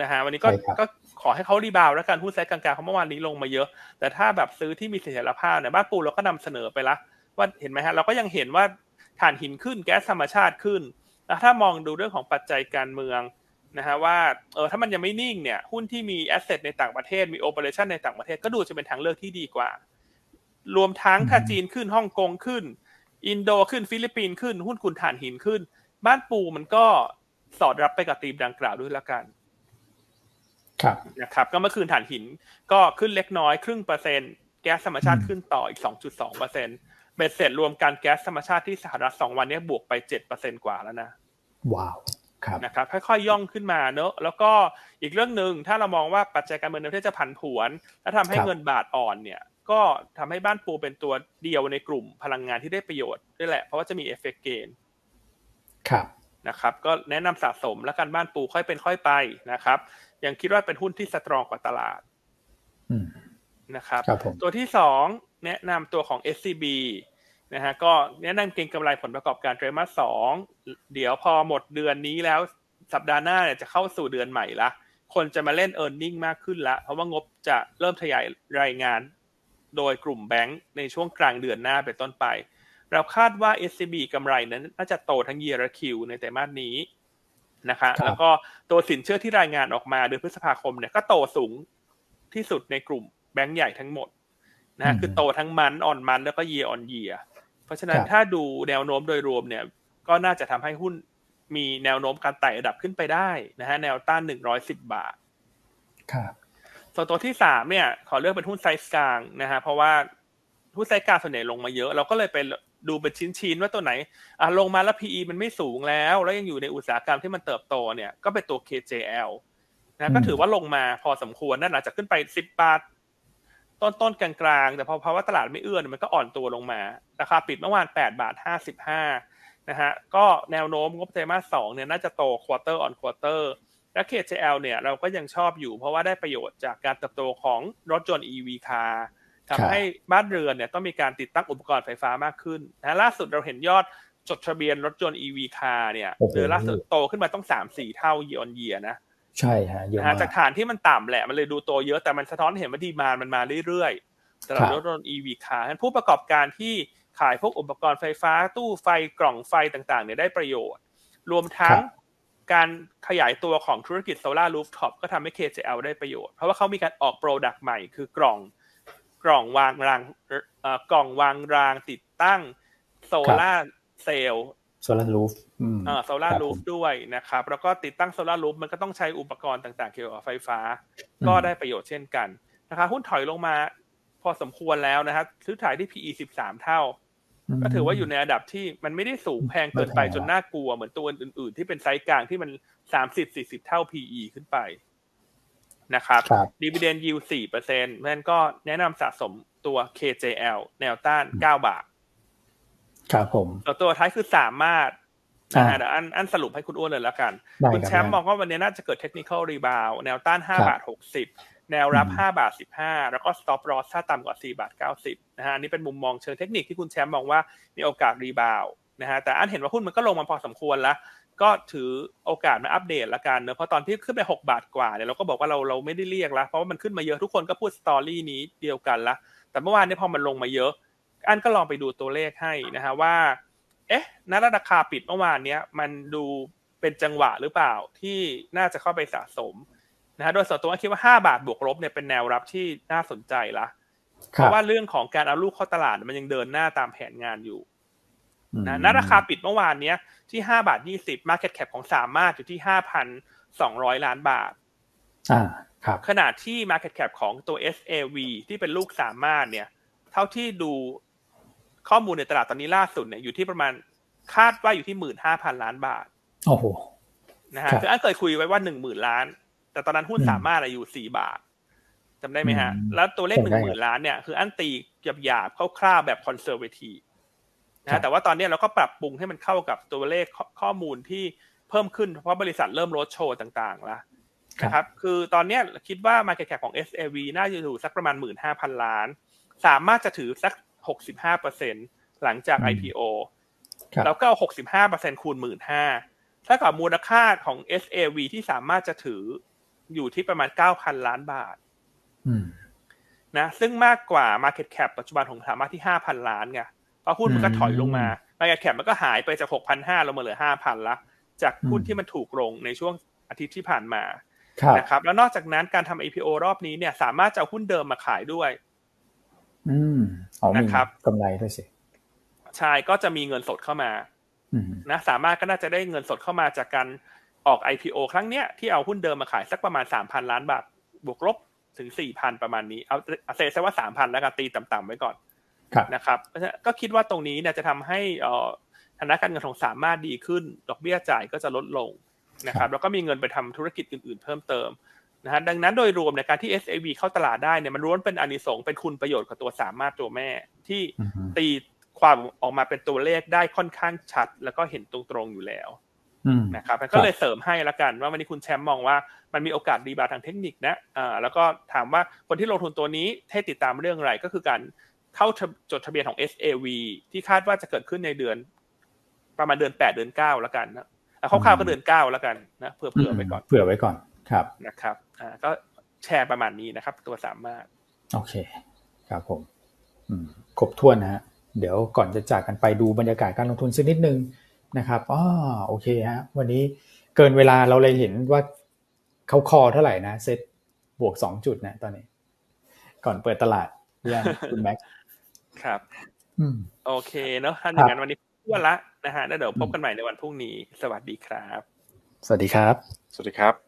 นะฮะวันนี้ก็ก็ ขอให้เขา rebound แล้วกันหุ้นไซส์กลางๆเขาเมื่อวานนี้ลงมาเยอะ แต่ถ้าแบบซื้อที่มีเสถียรภาพเนี่ยบ้านปูเราก็นำเสนอไปละว่าเห็นไหมฮะเราก็ยังเห็นว่าถ่านหินขึ้นแก๊สธรรมชาติขึ้นแล้วถ้ามองดูเรื่องของปัจจัยการเมืองนะฮะว่าเออถ้ามันยังไม่นิ่งเนี่ยหุ้นที่มี asset ในต่างประเทศมี operation ในต่างประเทศก็ดูจะเป็นทางเลือกที่ดีกว่า รวมทั้งถ้าจีนขึ้นฮ่องกงขึ้น อินโดขึ้นฟิลิปปินส์ขึ้น หุ้นคุณถ่านหินขึ้น บ้านปูมันก็สอดรับไปกับตีมดังกล่าวด้วยละกันครับ นะครับก็เมื่อคืนถ่านหินก็ขึ้นเล็กน้อยครึ่งเปอร์เซ็นต์แก๊สธรรมชาติขึ้นต่ออีกสองจุดสองเปอร์เซ็นต์เบ็ดเสร็จรวมการแก๊สธรรมชาติที่สหรัฐสองวันนี้บวกไปเจ็ดเปอร์เซ็นต์กว่าแล้วนะว้าวครับนะครับค่อยๆย่องขึ้นมาเนอะแล้วก็อีกเรื่องหนึ่งถ้าเรามองว่าปัจจัยการเมืองในประเทศจะผันผวน และทำให้เงินบาทอ่อนเนี่ย ก็ทำให้บ้านปูเป็นตัวเดียวในกลุ่มพลังงานที่ได้ประโยชน์ด้วยแหละ เพราะว่าจะมี FX gain ครับ นะครับก็แนะนำสะสมแล้วกันบ้านปูค่อยเป็นค่อยไปนะครับ ยังคิดว่าเป็นหุ้นที่สตรองกว่าตลาดนะครับตัวที่สองแนะนำตัวของ SCB นะฮะก็แนะนำเก็งกำไรผลประกอบการไตรมาสสองเดี๋ยวพอหมดเดือนนี้แล้วสัปดาห์หน้าเนี่ยจะเข้าสู่เดือนใหม่ละ คนจะมาเล่น e a r n i n g มากขึ้นละ เพราะว่างบจะเริ่มขยายรายงาน โดยกลุ่มแบงก์ในช่วงกลางเดือนหน้าเป็นต้นไป เราคาดว่า SCB กำไรนั้นน่าจะโตทั้งเย a และคิวในแต่มาสนี้นะคะแล้วก็ตัวสินเชื่อที่รายงานออกมาเดือนพฤษภาคมเนี่ยก็โตสูงที่สุดในกลุ่มแบงก์ใหญ่ทั้งหมดนะคือโตทั้ง month on month แล้วก็เยออนเยียเพราะฉะนั้นถ้าดูแนวโน้มโดยรวมเนี่ย ก็น่าจะทำให้หุ้นมีแนวโน้มการไต่ระดับขึ้นไปได้นะฮะแนวต้านหนึ่งร้อยสิบบาท ครับ ส่วนตัวที่สามเนี่ย ขอเลือกเป็นหุ้นไซส์กลางนะฮะเพราะว่าหุ้นไซส์กลางส่วนใหญ่ลงมาเยอะ เราก็เลยไป ดูเป็นชิ้นๆว่าตัวไหนอะลงมาแล้ว PE มันไม่สูงแล้ว แล้วยังอยู่ในอุตสาหกรรมที่มันเติบโตเนี่ยก็เป็นตัว KJL นะก็ถือว่าลงมาพอสมควรนั่นหลังจากขึ้นไปสิบบาทต้นต้นกลางๆ แต่พอภาวะตลาดไม่เอื้อมันก็อ่อนตัวลงมาราคาปิดเมื่อวานแปดบาทห้าสิบห้านะฮะก็แนวโน้มงบไตรมาสสองเนี่ยน่าจะโต quarter on quarter และ KJL เนี่ยเราก็ยังชอบอยู่เพราะว่าได้ประโยชน์จากการเติบโตของรถยนต์ EV คาร์ ทำให้บ้านเรือนเนี่ยต้องมีการติดตั้งอุปกรณ์ไฟฟ้ามากขึ้นนะล่าสุดเราเห็นยอดจดทะเบียนรถยนต์ EV คาร์เนี่ยเดือนล่าสุดโตขึ้นมาตั้งสามสี่เท่าเยียร์เยียนะใช่ฮะเยอะมากจากฐานที่มันต่ำแหละมันเลยดูโตเยอะแต่มันสะท้อนเห็นว่า demand มันมาเรื่อยๆสำหรับรถยนต์ EV คาร์ผู้ประกอบการที่ขายพวกอุปกรณ์ไฟฟ้าตู้ไฟกล่องไฟต่างๆเนี่ยได้ประโยชน์ รวมทั้งการขยายตัวของธุรกิจ solar rooftop ก็ทำให้ KJL ได้ประโยชน์ เพราะว่าเขามีการออก product ใหม่คือกล่อง กล่องวางรางกล่องวางรางติดตั้งโซลาร์เซลล์ solar roof อ่า solar roof ด้วยนะครับ แล้วก็ติดตั้ง solar roof มันก็ต้องใช้อุปกรณ์ต่างๆ เกี่ยวกับไฟฟ้า ก็ได้ประโยชน์เช่นกันนะครับหุ้นถอยลงมาพอสมควรแล้วนะครับซื้อขายที่ PE สิบสามเท่า ก็ถือว่าอยู่ในระดับที่มันไม่ได้สูงแพงเกินไปจนน่ากลัวเหมือนตัวอื่นๆ ที่เป็นไซส์กลางที่มันสามสิบสี่สิบเท่า PE ขึ้นไป นะครับดีเวเดนยิวสี่เปอร์เซ็นต์นั้นก็แนะนำสะสมตัว KJL แนวต้านเก้าบาท ครับผมตัวตัวท้ายคือสามารถนะฮะเดี๋ยวอันอันสรุปให้คุณอ้วนเลยแล้วกัน คุณแชมป์มองว่าวันนี้น่าจะเกิด technical rebound แนวต้านห้าบาทหกสิบแนวรับ5บาท15แล้วก็ stop loss ถ้าต่ำกว่า4บาท90นะฮะอันนี้เป็นมุมมองเชิงเทคนิคที่คุณแชมป์มองว่ามีโอกาส reboundนะฮะแต่อันเห็นว่าหุ้นมันก็ลงมาพอสมควรแล้ว ก็ถือโอกาสมาอัปเดตละกันเนอะเพราะตอนที่ขึ้นไป 6 บาทกว่าเนี่ยเราก็บอกว่าเราเราไม่ได้เรียกแล้วเพราะว่ามันขึ้นมาเยอะทุกคนก็พูดสตอรี่นี้เดียวกันละแต่เมื่อวานนี้พอมันลงมาเยอะ อันก็ลองไปดูตัวเลขให้นะฮะว่า เอ๊ะนัราคาปิดเมื่อวานเนี้ยมันดูเป็นจังหวะหรือเปล่าที่น่าจะเข้าไปสะสมนะฮะโดยส่วนตัวคิดว่า 5 บาทบวกลบเนี่ยเป็นแนวรับที่น่าสนใจละเพราะว่าเรื่องของการเอาลูกเข้าตลาดมันยังเดินหน้าตามแผนงานอยู่ นะณราคาปิดเมื่อวานเนี้ยที่5บาท20 Market Cap ของสามารถอยู่ที่5,200ล้านบาท อ่า ครับขนาดที่ Market Cap ของตัว SAV ที่เป็นลูกสามารถเนี่ย เท่าที่ดูข้อมูลในตลาดตอนนี้ล่าสุดเนี่ยอยู่ที่ประมาณคาดว่าอยู่ที่15,000ล้านบาท โอ้โห นะฮะ คืออันเคยคุยไว้ว่า10,000ล้าน แต่ตอนนั้นหุ้นสามารถอยู่สี่บาทจำได้ไหมฮะ แล้วตัวเลขหนึ่งหมื่นล้านเนี่ย คืออันตีหยาบๆคร่าวๆแบบคอนเซอร์เวที นะแต่ว่าตอนนี้เราก็ปรับปรุงให้มันเข้ากับตัวเลขข้อมูลที่เพิ่มขึ้นเพราะบริษัทเริ่มลดโชว์ต่างๆแล้วนะครับคือตอนนี้คิดว่า Market Cap ของ SAV น่าจะอยู่สักประมาณหมื่นห้าพันล้าน สามารถจะถือสักหกสิบห้าเปอร์เซ็นหลังจาก IPO แล้วก็เอาหกสิบห้าเปอร์เซ็นคูณหมื่นห้าเท่ากับมูลค่าของ SAV ที่สามารถจะถืออยู่ที่ประมาณเก้าพันล้านบาทนะซึ่งมากกว่า Market Cap ปัจจุบันของสามารถที่ห้าพันล้านไงเพราะหุ้นมันก็ถอยลงมา Market Cap มันก็หายไปจากหกพันห้าลงมาเหลือห้าพันละ จากหุ้นที่มันถูกลงในช่วงอาทิตย์ที่ผ่านมานะครับ แล้วนอกจากนั้นการทำ IPO รอบนี้เนี่ย สามารถจะเอาหุ้นเดิมมาขายด้วย อืมนะครับกำไรด้วยสิใช่ก็จะมีเงินสดเข้ามานะสามารถก็น่าจะได้เงินสดเข้ามาจากการออก IPO ครั้งเนี้ยที่เอาหุ้นเดิมมาขายสักประมาณสามพันล้านบาทบวกลบถึงสี่พันประมาณนี้เอาเซซะว่าสามพันแล้วกันตีต่ำๆไว้ก่อน นะครับก็คิดว่าตรงนี้เนี่ยจะทำให้ฐานะการเงินของสามารถดีขึ้น ดอกเบี้ยจ่ายก็จะลดลงนะครับแล้วก็มีเงินไปทำธุรกิจอื่น ๆ เพิ่มเติมนะฮะดังนั้นโดยรวมในการที่ SAV เข้าตลาดได้เนี่ยมันล้วนเป็นอานิสงส์เป็นคุณประโยชน์กับตัวสามารถตัวแม่ ที่ตีความออกมาเป็นตัวเลขได้ค่อนข้างชัด แล้วก็เห็นตรงๆอยู่แล้วนะครับก็เลยเสริมให้ละกันว่าวันนี้คุณแชมป์มองว่ามันมีโอกาสดีบาทางเทคนิคนะอ่าแล้วก็ถามว่าคนที่ลงทุนตัวนี้ให้ติดตามเรื่องอะไรก็คือการ เข้าจดทะเบียนของ SAV ที่คาดว่าจะเกิดขึ้นในเดือน ประมาณเดือนแปดเดือนเก้าแล้วกันนะคร่าวๆก็เดือนเก้าแล้วกันนะเผื่อเผื่อไว้ก่อนเผื่อไว้ก่อนครับนะครับอ่าก็แชร์ประมาณนี้นะครับ ตัวสามารถ โอเค ครับผม อืมครบถ้วนนะฮะเดี๋ยวก่อนจะจากกันไปดูบรรยากาศการลงทุนสักนิดนึงนะครับอ๋อโอเคฮะวันนี้เกินเวลาเราเลยเห็นว่าเขาคอเท่าไหร่นะเซ็ตบวกสองจุดนะตอนนี้ ก่อนเปิดตลาดยังคุณแม็ก ครับโอเคเนาะถ้าอย่างนั้นวันนี้ทั่วละนะฮะแล้วเดี๋ยวพบกันใหม่ในวันพรุ่งนี้ สวัสดีครับ สวัสดีครับ สวัสดีครับ